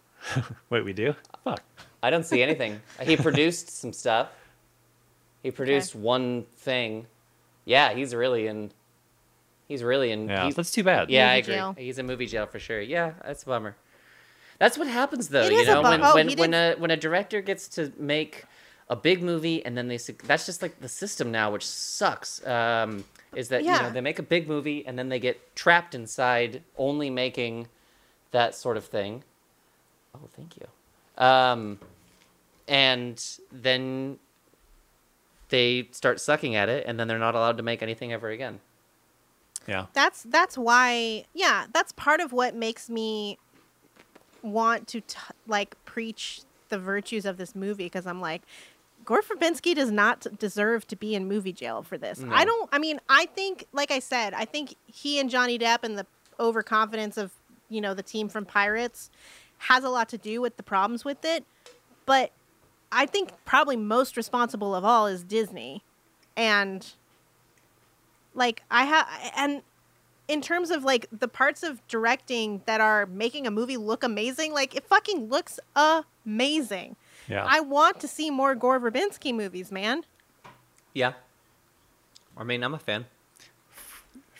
[LAUGHS] Wait, we do? Fuck. I don't see anything. he produced some stuff. He produced one thing. Yeah, he's really in. He's really in. Yeah, he's- that's too bad. Yeah, I agree. jail. He's in movie jail for sure. Yeah, that's a bummer. That's what happens though, It you is a know, when oh, when he when did- a when a director gets to make a big movie and then they that's just like the system now, which sucks. Um, is that you Yeah. know they make a big movie and then they get trapped inside only making that sort of thing. Oh, thank you. Um, and then they start sucking at it, and then they're not allowed to make anything ever again. Yeah. That's that's why. Yeah, that's part of what makes me want to t- like preach the virtues of this movie because I'm like. Gore Verbinski does not deserve to be in movie jail for this. I don't. I mean, I think, like I said, I think he and Johnny Depp and the overconfidence of you know the team from Pirates has a lot to do with the problems with it. But I think probably most responsible of all is Disney, and like I have, and in terms of like the parts of directing that are making a movie look amazing, like it fucking looks amazing. Yeah. I want to see more Gore Verbinski movies, man. Yeah. I mean, I'm a fan.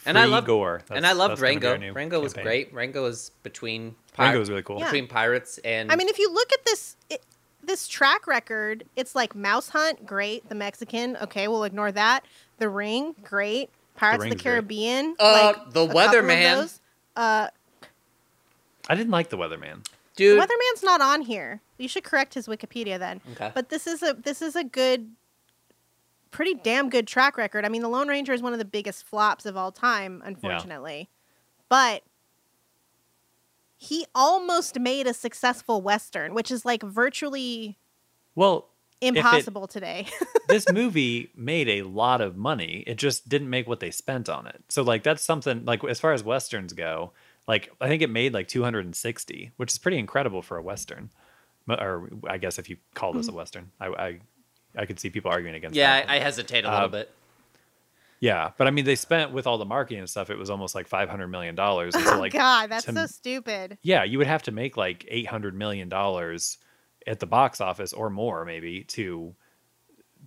And I love Gore. and I That's- loved that's gonna be our Rango. new Rango was campaign. great. Rango was between Rango was really cool. Yeah. between pirates and I mean, if you look at this it, this track record, it's like Mouse Hunt, great. The Mexican, okay, we'll ignore that. The Ring, great. Pirates of the Ring's great. Caribbean, Uh, like The a couple Weatherman. Uh, I didn't like the Weatherman. dude, the Weatherman's not on here. You should correct his Wikipedia then. Okay. But this is a this is a good, pretty damn good track record. I mean, The Lone Ranger is one of the biggest flops of all time, unfortunately. But he almost made a successful western, which is like virtually Well, it- impossible today. [LAUGHS] this movie made a lot of money. It just didn't make what they spent on it. So like that's something like as far as westerns go, like I think it made like 260, which is pretty incredible for a western. Or I guess if you call this a western, I I, I could see people arguing against yeah, that. I, I hesitate a little Uh, bit. Yeah, but I mean they spent with all the marketing and stuff, it was almost like 500 million dollars. So oh like God, that's to- so stupid. yeah, you would have to make like 800 million dollars at the box office or more maybe to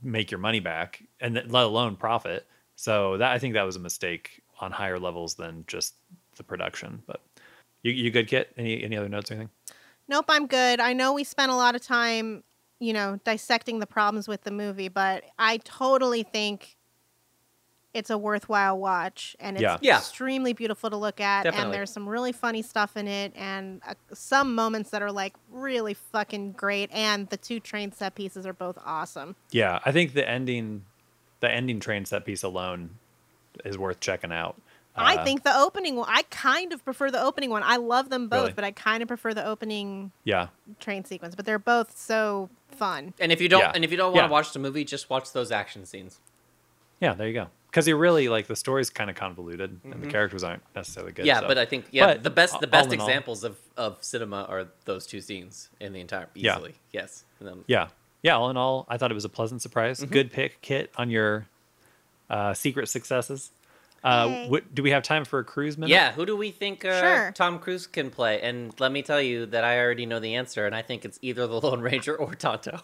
make your money back, and th- let alone profit. So that I think that was a mistake on higher levels than just the production. But you, you good, Kit? Any any other notes or anything? Nope, I'm good. I know we spent a lot of time, you know, dissecting the problems with the movie, but I totally think it's a worthwhile watch and it's Yeah. Yeah. extremely beautiful to look at Definitely. and there's some really funny stuff in it and uh, some moments that are like really fucking great and the two train set pieces are both awesome. Yeah, I think the ending, the ending train set piece alone, is worth checking out. I Uh, think the opening one I kind of prefer the opening one. I love them both, Really? but I kind of prefer the opening Yeah, train sequence, but they're both so fun. And if you don't, Yeah. and if you don't want Yeah. to watch the movie, just watch those action scenes. yeah. There you go. Because you really like the story's kind of convoluted, and the characters aren't necessarily good. Mm-hmm. yeah, so- but I think yeah, But the best the best in all- examples of of cinema are those two scenes in the entire Yeah. easily. Yes. And then- yeah, yeah. All in all, I thought it was a pleasant surprise. Mm-hmm. Good pick, Kit, on your uh, secret successes. Uh, Yay. what, do we have time for a cruise minute? Yeah, who do we think uh, Sure. Tom Cruise can play? And let me tell you that I already know the answer, and I think it's either the [LAUGHS] Lone Ranger or Tonto.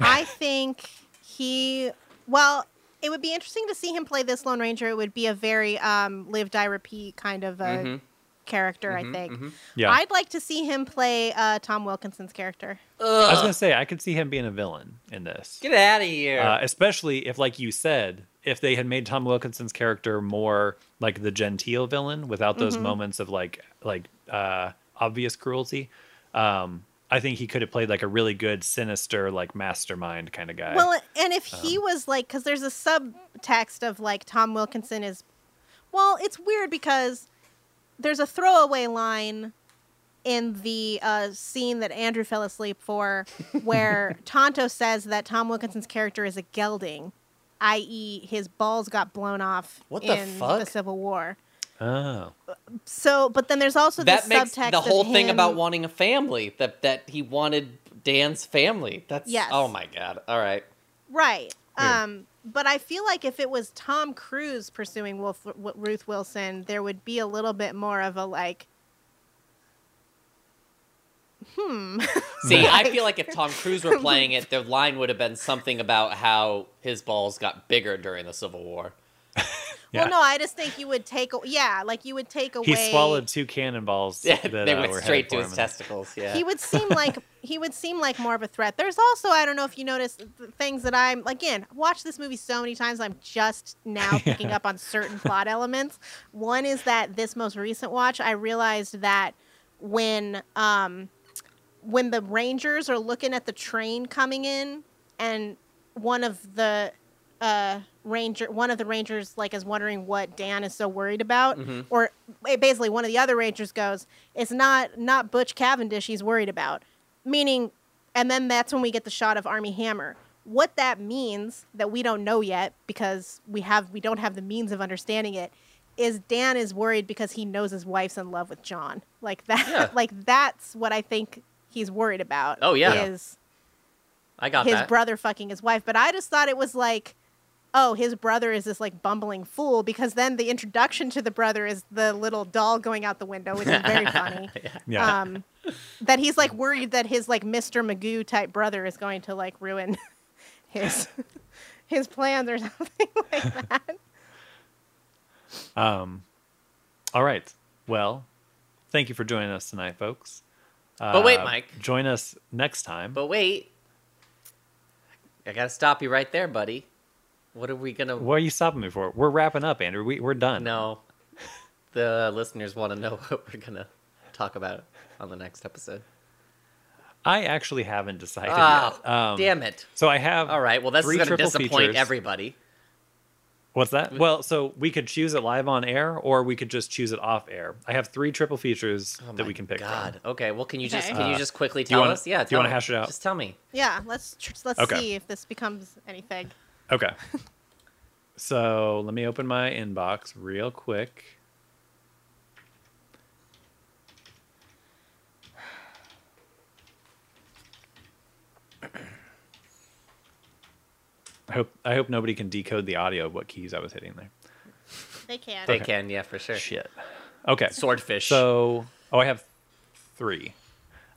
I think he well, it would be interesting to see him play this Lone Ranger. It would be a very um, live die repeat kind of a Mhm. character, Mhm, I think. mhm. yeah. I'd like to see him play uh, Tom Wilkinson's character. I was gonna say I could see him being a villain in this. get out of here. Uh, especially if, like you said, if they had made Tom Wilkinson's character more like the genteel villain without those Mhm. moments of like like uh, obvious cruelty. Um, I think he could have played like a really good, sinister, like mastermind kind of guy. Well, and if he Um, was like, because there's a subtext of like Tom Wilkinson is, well, it's weird because there's a throwaway line in the uh, scene that Andrew fell asleep for, [LAUGHS] where Tonto says that Tom Wilkinson's character is a gelding, i.e., his balls got blown off What the in fuck? the Civil War. Oh, So, but then there's also that the makes subtext the whole of thing about wanting a family that that he wanted Dan's family. That's Yes. oh my god. All right. Right. Weird. Um, but I feel like if it was Tom Cruise pursuing Wolf, w- Ruth Wilson, there would be a little bit more of a like, hmm. [LAUGHS] See, I feel like if Tom Cruise were [LAUGHS] playing it, the line would have been something about how his balls got bigger during the Civil War. Yeah. Well, no, I just think you would take, a- yeah, like you would take away. he swallowed two cannonballs. Yeah, that, they uh, went were straight to his him. testicles. Yeah. He would seem like [LAUGHS] he would seem like more of a threat. There's also I don't know if you noticed things that I'm again watched this movie so many times. I'm just now [LAUGHS] picking up on certain plot elements. One is that this most recent watch, I realized that when um when the Rangers are looking at the train coming in, and one of the uh ranger one of the rangers like is wondering what dan is so worried about Mhm. or eh, basically one of the other rangers goes it's not not butch cavendish he's worried about meaning and then that's when we get the shot of Armie Hammer what that means that we don't know yet because we have we don't have the means of understanding it is dan is worried because he knows his wife's in love with john like that Yeah. [LAUGHS] like that's what i think he's worried about Oh, yeah. is I got his that. brother fucking his wife. But I just thought it was like, oh, his brother is this like bumbling fool because then the introduction to the brother is the little doll going out the window, which is very funny. [LAUGHS] Yeah. Um, that he's like worried that his like Mr. Magoo type brother is going to like ruin [LAUGHS] his [LAUGHS] his plans or something like that. Um, all right. Well, thank you for joining us tonight, folks. But wait, Uh, Mike. Join us next time. But wait, I gotta stop you right there, buddy. What are we gonna? what are you stopping me for? We're wrapping up, Andrew. We, we're done. No, the listeners want to know [LAUGHS] what we're gonna talk about on the next episode. I actually haven't decided Ah, yet. Um, damn it! So I have. All right, well, that's gonna disappoint features. everybody. What's that? Well, so we could choose it live on air, or we could just choose it off air. I have three triple features Oh that we can pick God. from. Okay, well, can you just Okay. can you Uh, just quickly do you tell wanna- us? Yeah, do you wanna hash it out? Just tell me. Yeah, let's tr- let's Okay. see if this becomes anything. Okay. [LAUGHS] so let me open my inbox real quick. I hope I hope nobody can decode the audio of what keys I was hitting there. They can. They Okay. can, yeah, for sure. Shit. Okay. Swordfish. So, oh, I have three.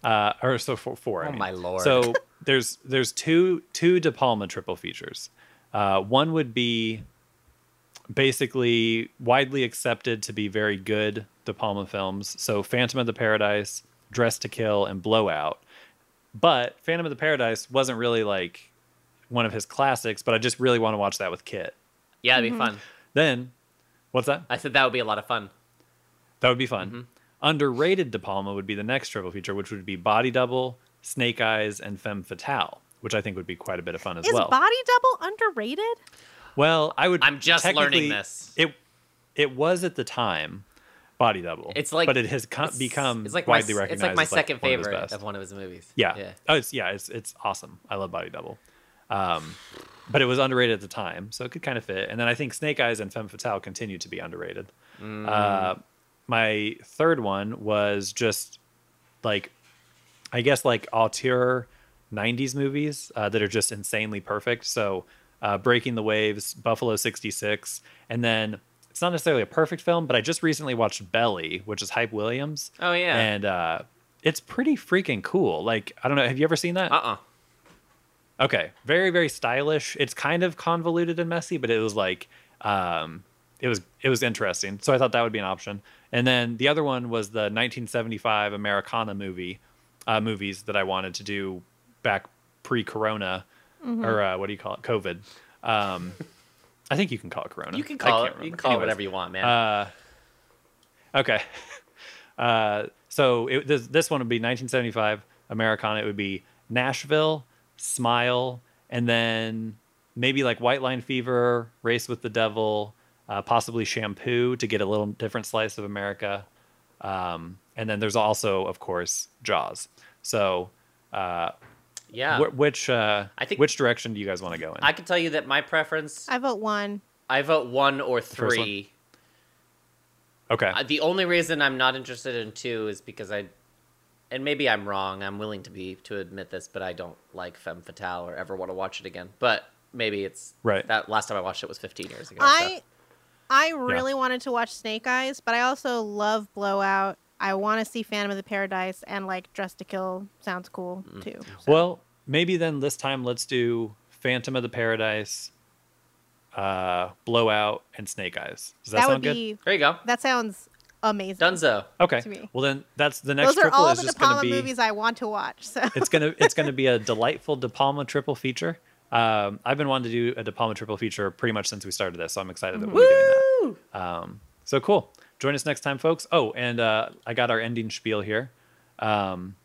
Uh, or so four. four I Oh, mean. my lord. So there's there's two two De Palma triple features. Uh, one would be basically widely accepted to be very good De Palma films. So Phantom of the Paradise, Dressed to Kill, and Blowout. But Phantom of the Paradise wasn't really like one of his classics, but I just really want to watch that with Kit. Yeah, it'd be fun. Then, what's that? I said that would be a lot of fun. That would be fun. Mm-hmm. Underrated De Palma would be the next triple feature, which would be Body Double, Snake Eyes, and Femme Fatale, which I think would be quite a bit of fun as Is well. Is Body Double underrated? well, I would. I'm just learning this. It it was at the time Body Double. It's like but it has co- it's- become it's like widely my, recognized. It's like my as, second one of favorite best. of one of his movies. Yeah. yeah. Oh, it's yeah, it's it's awesome. I love Body Double. Um, but it was underrated at the time, so it could kind of fit. And then I think Snake Eyes and Femme Fatale continue to be underrated. Mm. Uh, my third one was just like, I guess like auteur '90s movies uh, that are just insanely perfect. So, uh, Breaking the Waves, Buffalo '66, and then it's not necessarily a perfect film, but I just recently watched Belly, which is Hype Williams. Oh, yeah. and uh, it's pretty freaking cool. Like I don't know, have you ever seen that? Uh uh Okay, very very stylish. It's kind of convoluted and messy, but it was like um it was it was interesting. So I thought that would be an option. And then the other one was the 1975 Americana movie uh movies that I wanted to do back pre-corona or uh, what do you call it? COVID. Um I think you can call it corona. You can call it. You can call it whatever you want, man. Uh, okay. [LAUGHS] Uh, so it, this, this one would be 1975 Americana. It would be Nashville, Smile, and then maybe like White Line Fever, Race with the Devil, uh, possibly Shampoo to get a little different slice of America. Um, and then there's also, of course, Jaws. So, uh, yeah. wh- which uh, I think- which direction do you guys want to go in? I can tell you that my preference. I vote one. I vote one or First one? three. okay. Uh, The only reason I'm not interested in two is because I, and maybe I'm wrong. I'm willing to be to admit this, but I don't like Femme Fatale or ever want to watch it again. But maybe it's Right. That last time I watched it was 15 years ago. I I really wanted to watch Snake Eyes, but I also love Blowout. I want to see Phantom of the Paradise and like Dressed to Kill sounds cool Mm. too. so. Well, maybe then this time let's do Phantom of the Paradise, uh, Blowout, and Snake Eyes. Does that, that sound would good? be there you go. that sounds amazing. Dunzo. Okay. Well, then that's the next Those are all is the De just going to Palma be. movies I want to watch. So it's gonna it's gonna be a [LAUGHS] delightful De Palma triple feature. Um, I've been wanting to do a De Palma triple feature pretty much since we started this, so I'm excited that we'll be doing that. Um, so cool. Join us next time, folks. Oh, and uh, I got our ending spiel here. Um,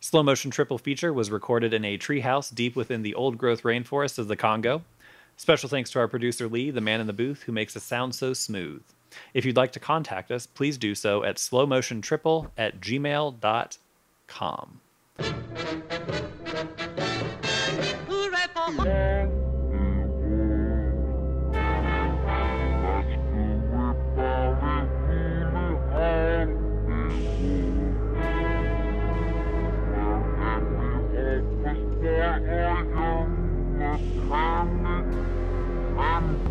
slow motion triple feature was recorded in a treehouse deep within the old growth rainforest of the Congo. Special thanks to our producer Lee, the man in the booth, who makes the sound so smooth. If you'd like to contact us, please do so at slowmotiontriple at gmail.com. Hooray там